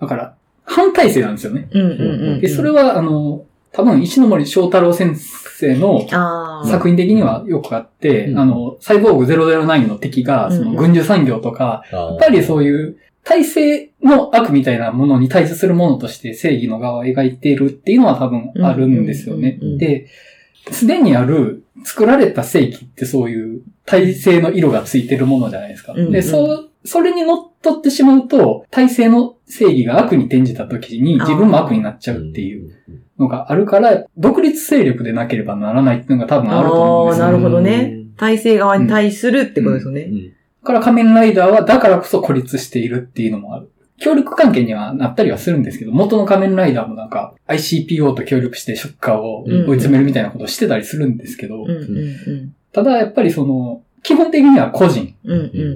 だから、反体制なんですよね。うんうんうん。で、それは、あの、多分石ノ森章太郎先生のああ。作品的にはよくあって、うんあの、サイボーグ009の敵が、その軍需産業とか、ややっぱりそういう体制の悪みたいなものに対峙するものとして正義の側を描いているっていうのは多分あるんですよねうんうんうんうん。で、すでにある作られた正義ってそういう体制の色がついてるものじゃないですか。うんうんで、そう、それに乗っ取ってしまうと、体制の正義が悪に転じた時に自分も悪になっちゃうっていうのがあるから、独立勢力でなければならないっていうのが多分あると思うんですよああ、なるほどね。体制側に対するってことですよね。うんだから仮面ライダーはだからこそ孤立しているっていうのもある。協力関係にはなったりはするんですけど、元の仮面ライダーもなんか ICPO と協力してショッカーを追い詰めるみたいなことをしてたりするんですけど、ただやっぱりその、基本的には個人。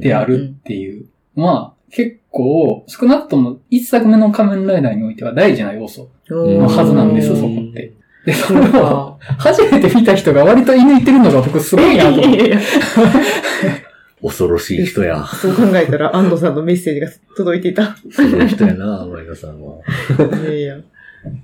であるっていうのは、結構、少なくとも一作目の仮面ライダーにおいては大事な要素うん。のはずなんですそこって。で、それをか。初めて見た人が割と射抜いてるのが僕すごいなと思って。恐ろしい人や。そう考えたら、安藤さんのメッセージが届いていた。そういう人やな、前田さんは。いやいや。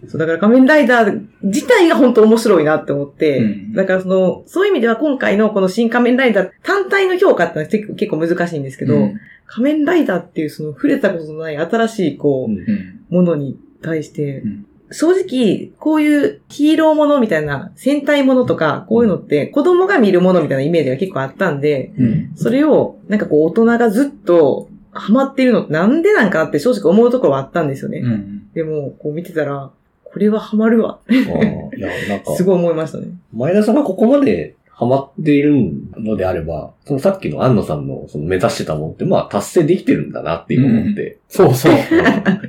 そう、だから仮面ライダー自体が本当面白いなって思って、うんだからその、そういう意味では今回のこの新仮面ライダー単体の評価ってのは結構難しいんですけど、うん仮面ライダーっていうその触れたことのない新しいこう、うんうんものに対して、うん正直、こういうヒーローものみたいな、戦隊ものとか、こういうのって子供が見るものみたいなイメージが結構あったんで、うんそれを、なんかこう大人がずっとハマってるのってなんでなんかなって正直思うところはあったんですよね。うんでも、こう見てたら、これはハマるわ。あーいや、なんか、すごい思いましたね。前田さんがここまでハマっているのであれば、そのさっきの安野さんのその目指してたものって、まあ達成できてるんだなって今思って。そうそう。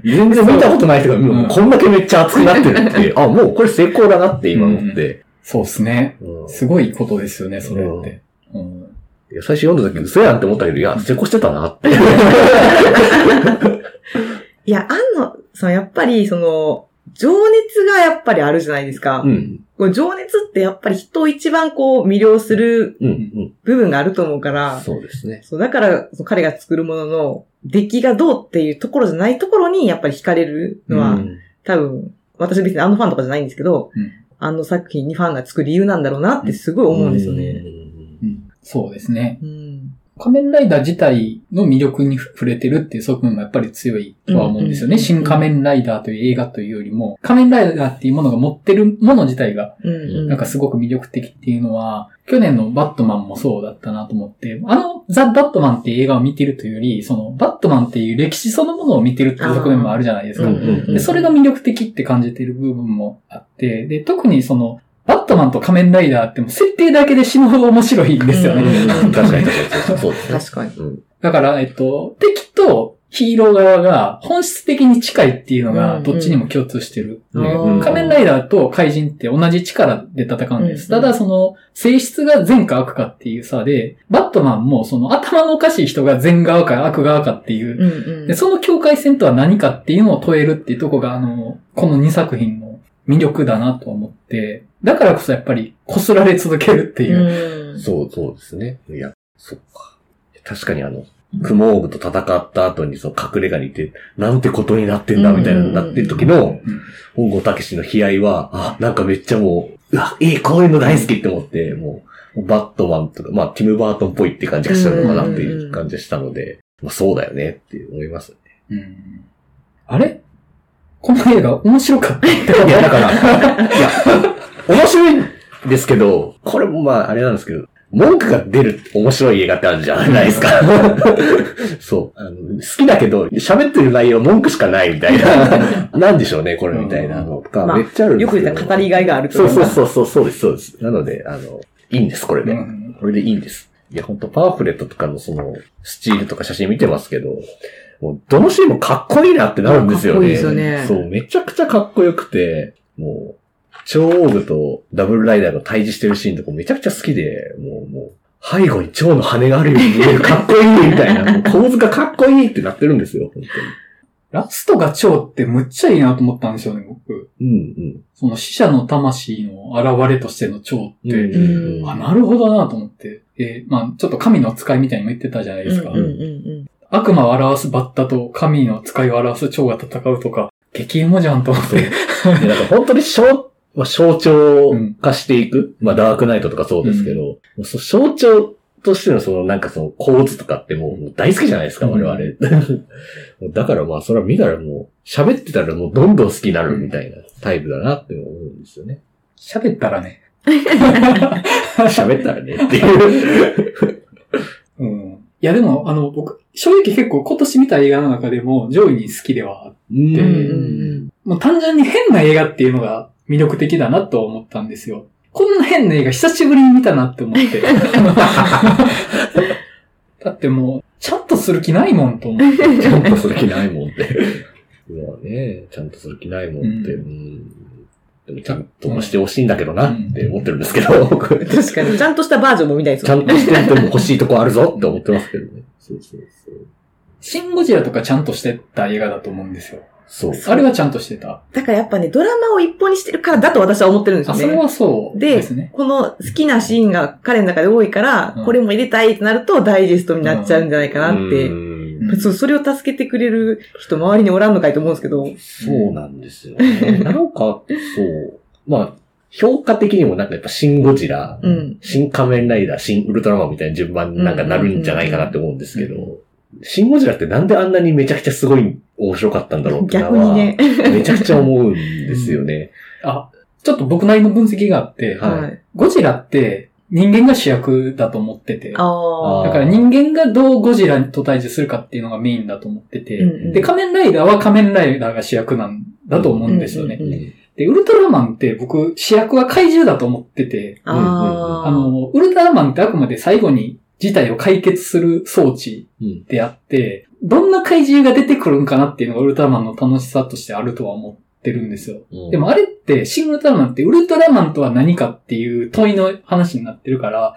全然見たことない人が、んもうこんだけめっちゃ熱くなってるって、あ、もうこれ成功だなって今思って。そうですね。うんすごいことですよね、それって。うんいや最初読んだ時嘘やんって思ったけど、いや、成功してたなって。いや、安野さん、やっぱり、その、情熱がやっぱりあるじゃないですか。うん。この情熱ってやっぱり人を一番こう魅了するうん。うん。部分があると思うから、そうですね。そうだから彼が作るものの出来がどうっていうところじゃないところにやっぱり惹かれるのは、うん多分、私別にあのファンとかじゃないんですけど、うんあの作品にファンがつく理由なんだろうなってすごい思うんですよね。うんそうですね。うん。仮面ライダー自体の魅力に触れてるっていう側面もやっぱり強いとは思うんですよね。新仮面ライダーという映画というよりも、仮面ライダーっていうものが持ってるもの自体が。なんかすごく魅力的っていうのは、去年のバットマンもそうだったなと思って、あのザ・バットマンっていう映画を見てるというより、そのバットマンっていう歴史そのものを見てるっていう側面もあるじゃないですか。で、それが魅力的って感じてる部分もあって、で、特にその、バットマンと仮面ライダーってもう設定だけで死ぬほど面白いんですよね。うん 確かに確かに。そうですね。確かに。うん。だから、えっと、敵とヒーロー側が本質的に近いっていうのがどっちにも共通してる。うんでうん仮面ライダーと怪人って同じ力で戦うんです。うんただ、その、性質が善か悪かっていう差で、バットマンもその頭のおかしい人が善側か悪側かっていう。でその境界線とは何かっていうのを問えるっていうところが、あの、この2作品の魅力だなと思って、だからこそやっぱり擦られ続けるっていう。うん。そう、そうですね。いや、そっか。確かにあの、クモーグと戦った後にその隠れ家にいて、なんてことになってんだみたいなのになってる時の、本郷武史の悲哀は、あ、なんかめっちゃもう、うわ、いい、こういうの大好きって思って、もう、バットマンとか、まあ、ティム・バートンっぽいって感じがしたのかなっていう感じがしたので、まあ、そうだよねって思います。うんあれこの映画面白かったいや、だから、いや、面白いんですけど、これもまあ、あれなんですけど、文句が出る面白い映画ってあるじゃないですか。そう。あの好きだけど、喋ってる内容文句しかないみたいな。なんでしょうね、これみたいなのとか、まあめっちゃあるんですけど。よく言ったら語りがいがあるとそう。そうそうそう、そうです、そうです。なので、あの、いいんです、これで。うんこれでいいんです。いや、本当パンフレットとかのその、スチールとか写真見てますけど、もう、どのシーンもかっこいいなってなるんですよね。かっこいいですよねそう、めちゃくちゃかっこよくて、もう、超オーグとダブルライダーが対峙してるシーンとかめちゃくちゃ好きで、もう、もう、背後に蝶の羽があるように見える、かっこいいみたいな、構図がかっこいいってなってるんですよ、本ラストが蝶ってむっちゃいいなと思ったんですよね、僕。当に。うん、その死者の魂の現れとしての蝶って、うん。うんあ、なるほどなと思って。えーまあちょっと神の使いみたいにも言ってたじゃないですか。うんうんうん悪魔を表すバッタと神の使いを表す蝶が戦うとか、激エモじゃんと思って。いや、だから本当に小、まあ、象徴化していく。まあ、ダークナイトとかそうですけど、もうそ象徴としてのそのなんかその構図とかってもう大好きじゃないですか、うん我々。だからまあ、それは見たらもう、喋ってたらもうどんどん好きになるみたいなタイプだなって思うんですよね。喋ったらね。喋ったらねっていう。うん。いやでも、あの、僕、正直結構今年見た映画の中でも上位に好きではあっうでうんうんん。もう単純に変な映画っていうのが魅力的だなと思ったんですよ。こんな変な映画久しぶりに見たなって思って。だってもう、ちゃんとする気ないもんと思って。ちゃんとする気ないもんって。まあね、ちゃんとする気ないもんって。ううんでもちゃんともしてほしいんだけどなって思ってるんですけど、僕確かに。ちゃんとしたバージョンも見たいですちゃもんね。んとしてても欲しいとこあるぞって思ってますけどね。そうそうそう。シン・ゴジラとかちゃんとしてた映画だと思うんですよ。そう。あれはちゃんとしてた？だからやっぱね、ドラマを一本にしてるからだと私は思ってるんですよあ、ね。それはそうでね。この好きなシーンが彼の中で多いから、うんこれも入れたいってなるとダイジェストになっちゃうんじゃないかなって。うんそうそれを助けてくれる人周りにおらんのかいと思うんですけど。そうなんですよね。なんか、そう。まあ、評価的にもなんかやっぱシン・ゴジラ、うん。新仮面ライダー、新ウルトラマンみたいな順番になんかなるんじゃないかなって思うんですけうんど、シン・ゴジラってなんであんなにめちゃくちゃすごい面白かったんだろうって逆にね。めちゃくちゃ思うんですよね。あ、ちょっと僕なりの分析があって、はいはい。ゴジラって人間が主役だと思ってて、あだから人間がどうゴジラと対峙するかっていうのがメインだと思ってて、うんうん。で、仮面ライダーは仮面ライダーが主役なんだと思うんですよね。うんうんで、ウルトラマンって僕主役は怪獣だと思ってて、あの、ウルトラマンってあくまで最後に事態を解決する装置うん。であって、どんな怪獣が出てくるんかなっていうのがウルトラマンの楽しさとしてあるとは思ってるんですよ。うんでもあれって、シン・ウルトラマンってウルトラマンとは何かっていう問いの話になってるから、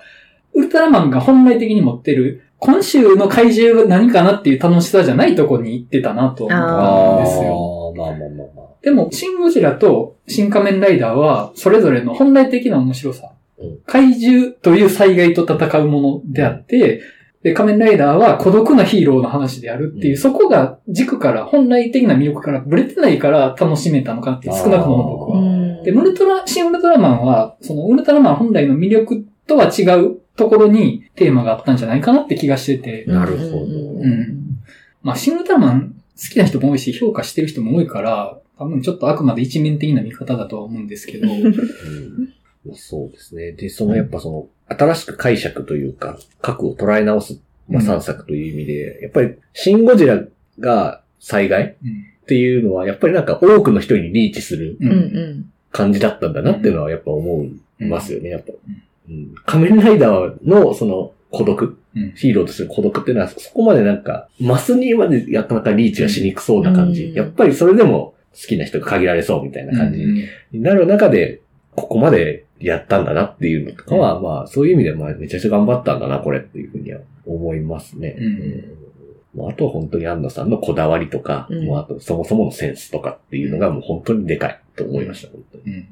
ウルトラマンが本来的に持ってる、今週の怪獣が何かなっていう楽しさじゃないとこに行ってたなと思ったんですよ。まあまあまあまあ。でも、シン・ゴジラとシン・仮面ライダーは、それぞれの本来的な面白さうん。怪獣という災害と戦うものであって、で、仮面ライダーは孤独なヒーローの話であるっていう、うん。そこが軸から、本来的な魅力からブレてないから楽しめたのかなって、少なくとも僕うは。ん。で、ウルトラ、新ウルトラマンは、そのウルトラマン本来の魅力とは違うところにテーマがあったんじゃないかなって気がしてて、なるほど。うん。まあ、新ウルトラマン好きな人も多いし、評価してる人も多いから、多分ちょっとあくまで一面的な見方だとは思うんですけど、う んまあそうですね。で、そのやっぱその、新しく解釈というか、核を捉え直す、まあ、うん。3作という意味で、やっぱり、シン・ゴジラが災害うん。っていうのは、やっぱりなんか多くの人にリーチするううん。ん感じだったんだなっていうのはやっぱ思いますよね、やっぱ。うん。仮面ライダーのその孤独、うん。ヒーローとしての孤独っていうのは、そこまでなんか、マスにまでやったなかリーチがしにくそうな感じ。うん。やっぱりそれでも好きな人が限られそうみたいな感じうん。になる中で、ここまでやったんだなっていうのとかは、まあ、そういう意味ではまあめちゃくちゃ頑張ったんだな、これっていうふうには思いますね。うんもうあとは本当にアンナさんのこだわりとか、うんもうあとそもそものセンスとかっていうのがもう本当にでかいと思いました、本当に。うん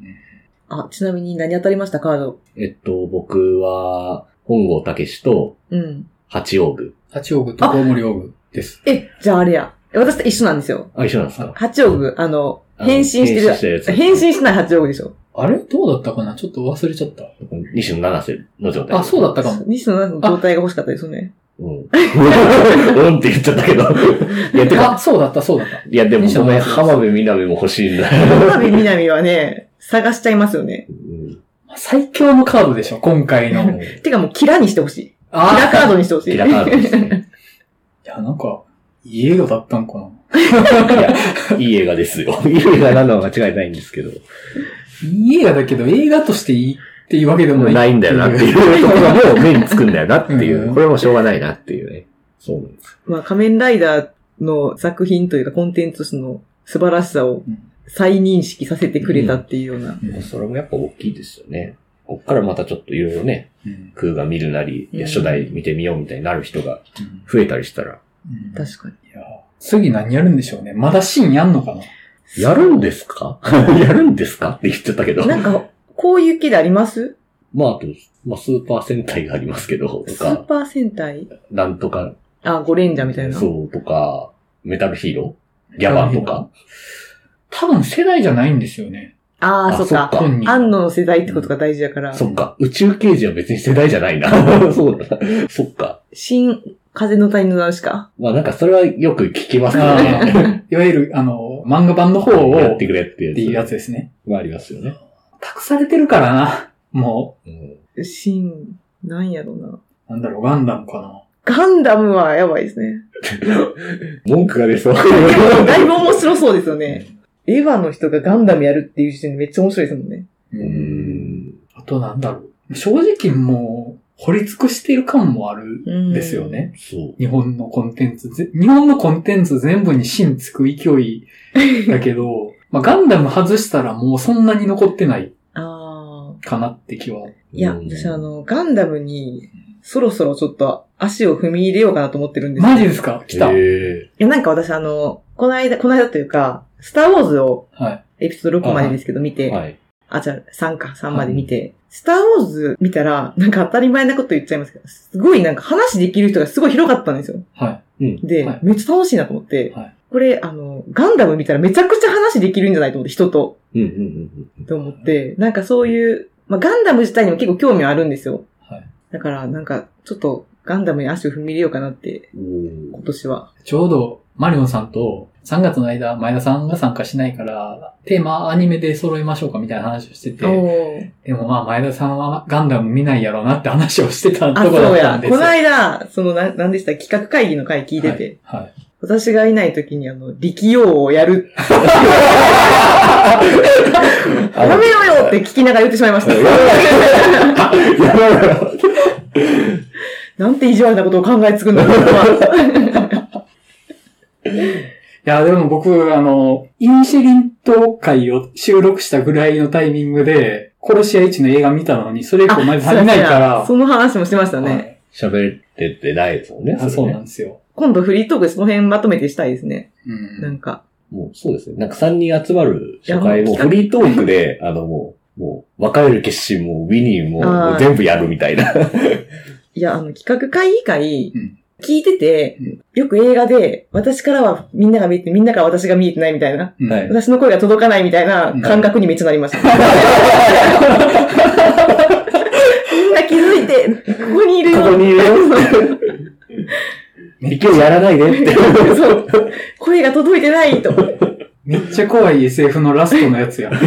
あ、ちなみに何当たりました？カード。えっと、僕は、本郷武史とうん。八王具。八王具とコウモリ王具です。え、じゃああれや。私と一緒なんですよ。あ、一緒なんですか？八王具、あの、変身してる。変身してない八王具でしょ。あれ？どうだったかな？ちょっと忘れちゃった。西野七瀬の状態。あ、そうだったかも。西野の状態が欲しかったですよね。うん。うん って言っちゃったけど。いや、てか、あ、そうだった、そうだった。いや、でもごめん、七瀬浜辺美波も欲しいんだ。浜辺美波はね、探しちゃいますよね。うん最強のカードでしょ、今回の。てかもうキラにしてほしい。キあラカードにしてほしい。キラカードですね。いや、なんか、いい映画だったんかな。いや、いい映画ですよ。いい映画なのは間違いないんですけど。いい映画だけど、映画としていいっていうわけでもない。ないんだよなっていうと ころも目につくんだよなっていうう。んこれもしょうがないなっていうね。そうなんです。まあ仮面ライダーの作品というかコンテンツの素晴らしさをうん再認識させてくれたっていうような。うんそれもやっぱ大きいですよね。こっからまたちょっといろいろね、うん空が見るなり、初代見てみようみたいになる人がうん増えたりしたら、うん確かに。いや次何やるんでしょうね。まだシーンやんのかなやるんですか？やるんですか？って言っちゃったけど。なんか、こういう系であります？まあ、あと、まあ、スーパー戦隊がありますけど、とか、スーパー戦隊？なんとか、あ、ゴレンジャーみたいな？そうとか、メタルヒーロー？ギャバンとか。多分世代じゃないんですよね。ああ、あそっか。そっか本人。安野の世代ってことが大事だから。そっか。宇宙刑事は別に世代じゃないな。そうだな。そっか。新風の谷のナウシカ。まあなんかそれはよく聞きますあね。ー いわゆる、あの、漫画版の方を、やっってくれっていうていうやつですね。はありますよね。託されてるからな。もうん新、なんやろな。う、なんだろう、ガンダムかな。ガンダムはやばいですね。文句が出そう。だいぶ面白そうですよね。エヴァの人がガンダムやるっていう時点でめっちゃ面白いですもんね。うう。ん。あとなんだろう。正直もう、掘り尽くしている感もあるんですよね。そう。日本のコンテンツぜ、日本のコンテンツ全部に芯つく勢い だけど、まあ、ガンダム外したらもうそんなに残ってないああ。かなって気は。いや、うん私あの、ガンダムに、そろそろちょっと足を踏み入れようかなと思ってるんですよマジですか？来た。いや、なんか私あの、この間、この間というか、スターウォーズをはい。エピソード6までですけど見て、はい。あ、じゃあ3か、3まで見て、スターウォーズ見たら、なんか当たり前なこと言っちゃいますけど、すごいなんか話できる人がすごい広かったんですよ。はで、はいめっちゃ楽しいなと思って、はいこれ、あの、ガンダム見たらめちゃくちゃ話できるんじゃないと思って、人と、うんうんうんうん。と思って、なんかそういう、まあ、ガンダム自体にも結構興味はあるんですよ。はい。だから、なんか、ちょっと、ガンダムに足を踏み入れようかなって、今年は。い。ちょうど、マリオンさんと3月の間、前田さんが参加しないから、テーマアニメで揃えましょうかみたいな話をしてて、でもまあ前田さんはガンダム見ないやろうなって話をしてたあ、とこそうや。だったんですよ。この間、その、な、なんでした？企画会議の会聞いてて、はい。はい私がいない時にあの、力用をやる。やめろよって聞きながら言ってしまいました。やばい やばいなんて意地悪なことを考えつくんだろうな。いや、でも僕、あの、インシェリント会を収録したぐらいのタイミングで、殺し屋1の映画見たのに、それ以降前田さん見ないから、その話もしてましたね。はい喋っててないですもんね。あそうなんですよ。今度フリートークでその辺まとめてしたいですね。うんなんか。もうそうですね。なんか3人集まる初回もフリートークで、あのもう、もう、別れる決心も、ウィニーも、全部やるみたいな。いや、あの、企画会議会うん、聞いてて、よく映画で、私からはみんなが見えて、みんなから私が見えてないみたいな、私の声が届かないみたいな感覚にめっちゃなりました。みんな気づいて、ここにいるよ。ここにいるよ勢 いやらないでって。そう。声が届いてないと。めっちゃ怖い SF のラストのやつや。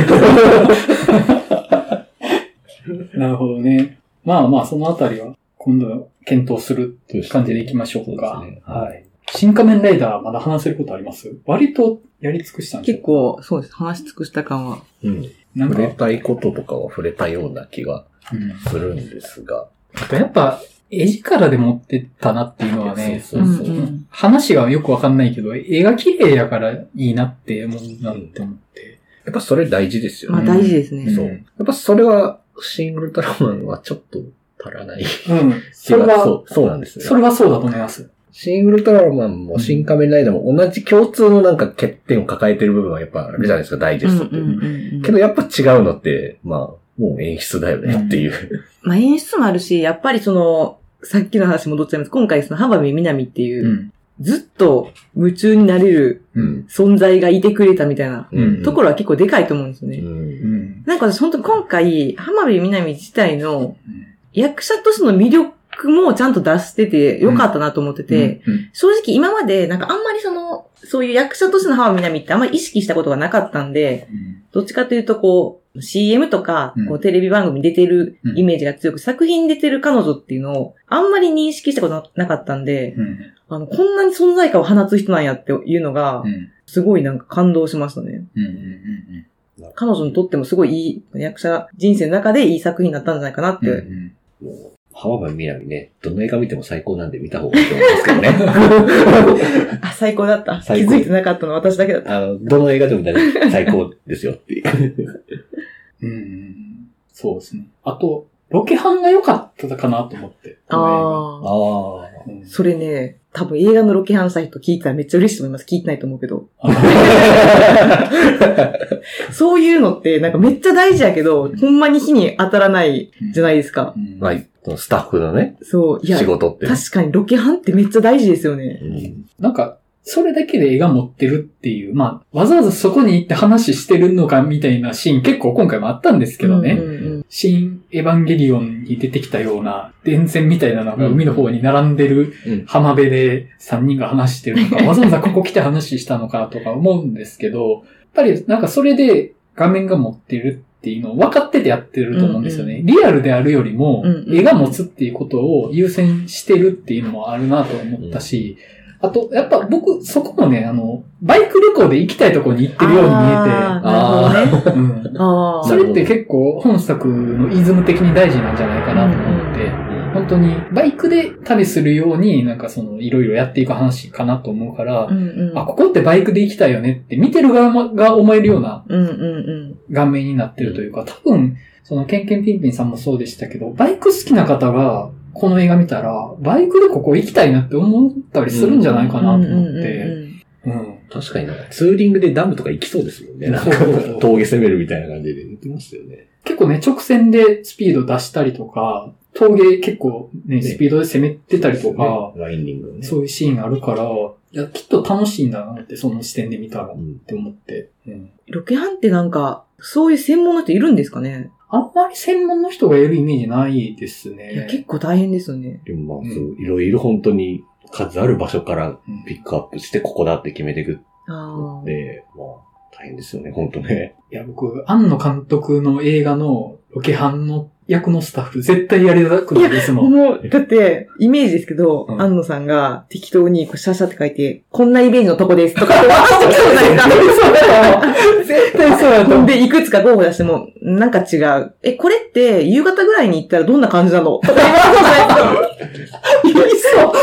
なるほどね。まあまあ、そのあたりは、今度検討する感じでいきましょうか。そうですねはい。新仮面ライダーまだ話せることあります？割とやり尽くしたんです結構、そうです。話し尽くした感は。うん。なんか、触れたいこととかは触れたような気がうん。するんですが。あとやっぱ、絵力で持ってったなっていうのはね、そうそうそううんうん話がよくわかんないけど、絵が綺麗やからいいなって思うなって思って。やっぱそれ大事ですよまあね。大事ですね。そう。やっぱそれは、シングルトラマンはちょっと足らないうん。それは、そう、そうなんですね。それはそうだと思います。シングルトラマンも新仮面ライダーも同じ共通のなんか欠点を抱えてる部分はやっぱあるじゃないですか、ダイジェストって。うんうんうんうんけどやっぱ違うのって、まあ、もう演出だよねっていう。まあ演出もあるし、やっぱりその、さっきの話戻っちゃいます。今回その浜辺美波っていう、うん。ずっと夢中になれるうん。存在がいてくれたみたいなうんところは結構でかいと思うんですよね。うん。うん。なんか私本当今回、浜辺美波自体の役者としての魅力もちゃんと出しててよかったなと思ってて、うん、正直今までなんかあんまりその、そういう役者としての浜辺美波ってあんまり意識したことがなかったんで、うんどっちかというとこう、CM とかうん、こうテレビ番組に出てるイメージが強く、作品に出てる彼女っていうのをあんまり認識したことなかったんで、うん。あの、こんなに存在感を放つ人なんやっていうのがう、ん。すごいなんか感動しましたね。うん。うん。彼女にとってもすごいいい、役者人生の中でいい作品になったんじゃないかなっうん。うて。ん。もう浜辺美波ね、どの映画見ても最高なんで見た方がいいと思いますけどね。あ、最高だった。気づいてなかったのは私だけだった。あの、どの映画でも大丈夫最高ですよってい う。うん。そうですね。あと、ロケハンが良かったかなと思って。ああ。ああ。それね、多分映画のロケハンした人聞いたらめっちゃ嬉しいと思います。聞いてないと思うけど。そういうのってなんかめっちゃ大事やけど、ほんまに火に当たらないじゃないですかう。んまあ、そのスタッフのね、そう。いや仕、事ってね。確かにロケハンってめっちゃ大事ですよね。うんなんか、それだけで絵が持ってるっていう、まあ、わざわざそこに行って話してるのかみたいなシーン結構今回もあったんですけどね。うんうん新エヴァンゲリオンに出てきたような電線みたいなのが海の方に並んでるうん。浜辺で3人が話してるのか、わざわざここ来て話したのかとか思うんですけど、やっぱりなんかそれで画面が持ってるっていうのを分かっててやってると思うんですよね。リアルであるよりもうんうん絵が持つっていうことを優先してるっていうのもあるなと思ったし、あと、やっぱ僕、そこもね、あの、バイク旅行で行きたいところに行ってるように見えて、あーなるほどね。うん。ああ。それって結構本作のイズム的に大事なんじゃないかなと思って、本当にバイクで旅するようになんかそのいろいろやっていく話かなと思うから、うんうん。あ、ここってバイクで行きたいよねって見てる側が思えるようなうんうんうん。顔面になってるというか、多分、そのケンケンピンピンさんもそうでしたけど、バイク好きな方がこの映画見たら、バイクでここ行きたいなって思ったりするんじゃないかなと思って、うん。確かになんかツーリングでダムとか行きそうですもんね。なんか峠攻めるみたいな感じで言ってますよね。結構ね、直線でスピード出したりとか、峠結構ね、ねスピードで攻めてたりとか、ワインディングをね。そういうシーンがあるから、いや、きっと楽しいんだなって、その視点で見たらっうんて思って。うんロケハンってなんか、そういう専門の人いるんですかね？あんまり専門の人がやるイメージないですいや、ね。結構大変ですよね。でもまあ、うんそう、いろいろ本当に数ある場所からうんピックアップしてここだって決めていくああ。で、まあ、大変ですよね、本当ね。いや、僕、庵野監督の映画のロケハンの役のスタッフ、絶対やりたくないですもん。もう、だって、イメージですけど、うん安野さんが適当にこうシャシャって書いて、こんなイメージのとこですとかって渡してきそうじゃないですか。絶対そうだと思う。で、いくつか候補出しても、なんか違う。え、これって夕方ぐらいに行ったらどんな感じなのとか言われそうじゃないですか。言 いそう。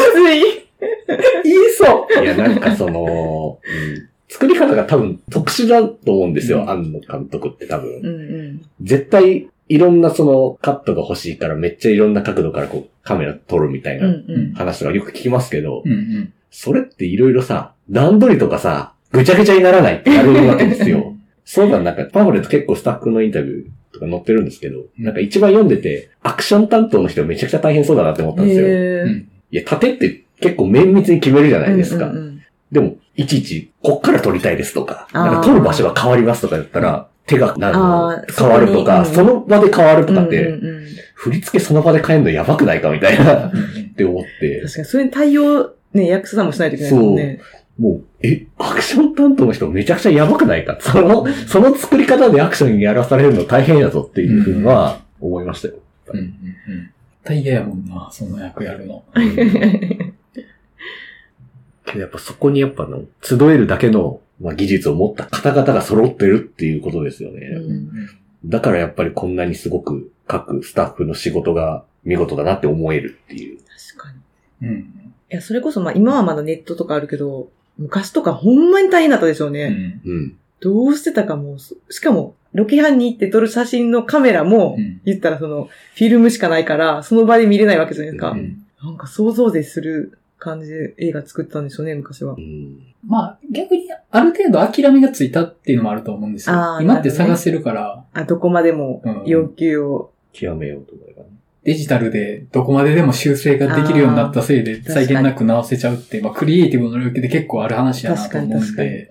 言いそう。いや、なんかその、うん作り方が多分特殊だと思うんですよ、うん庵野監督って多分。うんうん。絶対、いろんなそのカットが欲しいからめっちゃいろんな角度からこうカメラ撮るみたいうんなうん。話とかよく聞きますけど、うんうん。それっていろいろさ、段取りとかさ、ぐちゃぐちゃにならないってやるわけですよ。そうだ、なんかパンフレット結構スタッフのインタビューとか載ってるんですけど、なんか一番読んでて、アクション担当の人めちゃくちゃ大変そうだなって思ったんですよ。へーうんいや、縦って結構綿密に決めるじゃないですか。でも、いちいち、こっから撮りたいですとか、なんか撮る場所が変わりますとか言ったら、手がなんあーか変わるとか、そこにその場で変わるとかって、うんうんうん。振り付けその場で変えるのやばくないかみたいな、って思って、確かに、それに対応、ね、役者さんもしないといけないですもんね。もう、え、アクション担当の人めちゃくちゃやばくないかその、その作り方でアクションにやらされるの大変やぞっていうふうには思いましたよ。うんうんうん。大嫌やもんな、その役やるの。けどやっぱそこにやっぱの、集えるだけの、まあ、技術を持った方々が揃ってるっていうことですよね。うんだからやっぱりこんなにすごく各スタッフの仕事が見事だなって思えるっていう。確かに。いうん。や、それこそ、まあ今はまだネットとかあるけど、昔とかほんまに大変だったでしょうね。うん。うん。どうしてたかもしかも、ロケハンに行って撮る写真のカメラも、うん言ったらその、フィルムしかないから、その場で見れないわけじゃないですか。うんなんか想像でする感じで映画作ってたんでしょうね、昔はう。ん。まあ、逆に、ある程度諦めがついたっていうのもあると思うんですよ今って探せるから、あ、どこまでもうん要求を。極めようと思えばね。デジタルでどこまででも修正ができるようになったせいで、ー際限なく直せちゃうって、まあ、クリエイティブの領域で結構ある話やなと思うん確かにで、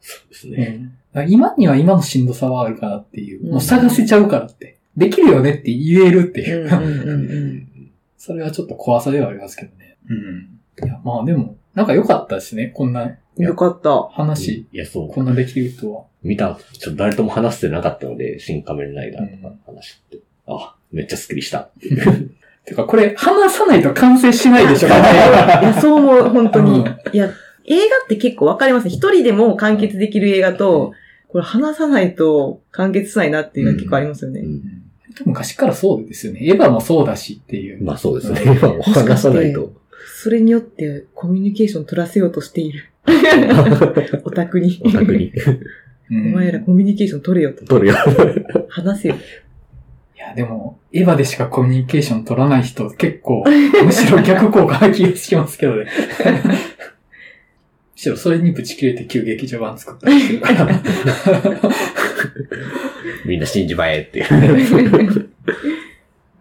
そうですうね。んだから今には今のしんどさはあるかなっていう。うんもう探せちゃうからって。できるよねって言えるっていう。うんうんうんうん。それはちょっと怖さではありますけどね。うん。いや、まあでも、なんか良かったですね。こんなよかった。話、いや、そう。こんなできるとは。見た後、ちょっと誰とも話してなかったので、新仮面ライダーとか話して、あ、めっちゃスッキリしたっていう。てか、これ、話さないと完成しないでしょ、いや、そう思う、本当に。うんいや、映画って結構わかりますね。一人でも完結できる映画と、これ話さないと完結しないなっていうのは結構ありますよね。うん昔からそうですよね。エヴァもそうだしっていう。まあそうですね。今も 話さないと。それによってコミュニケーション取らせようとしている。オタクに。オタクに。うんお前らコミュニケーション取れよと。取るよ。話せよ。いや、でも、エヴァでしかコミュニケーション取らない人結構、むしろ逆効果な気がしますけどね。むしろそれにぶち切れて旧劇場版作ったりするから。みんな信じまえっていう。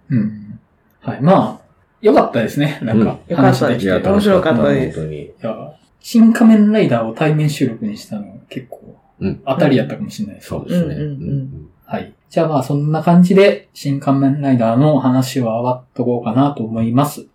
うん。はい。まあ、よかったですね。なんか、うんよかったです話できて。面白かったです本当に。いや、新仮面ライダーを対面収録にしたの結構うん。当たりやったかもしれないです。そうですね。うんうんうんはい。じゃあまあそんな感じで新仮面ライダーの話は終わっとこうかなと思います。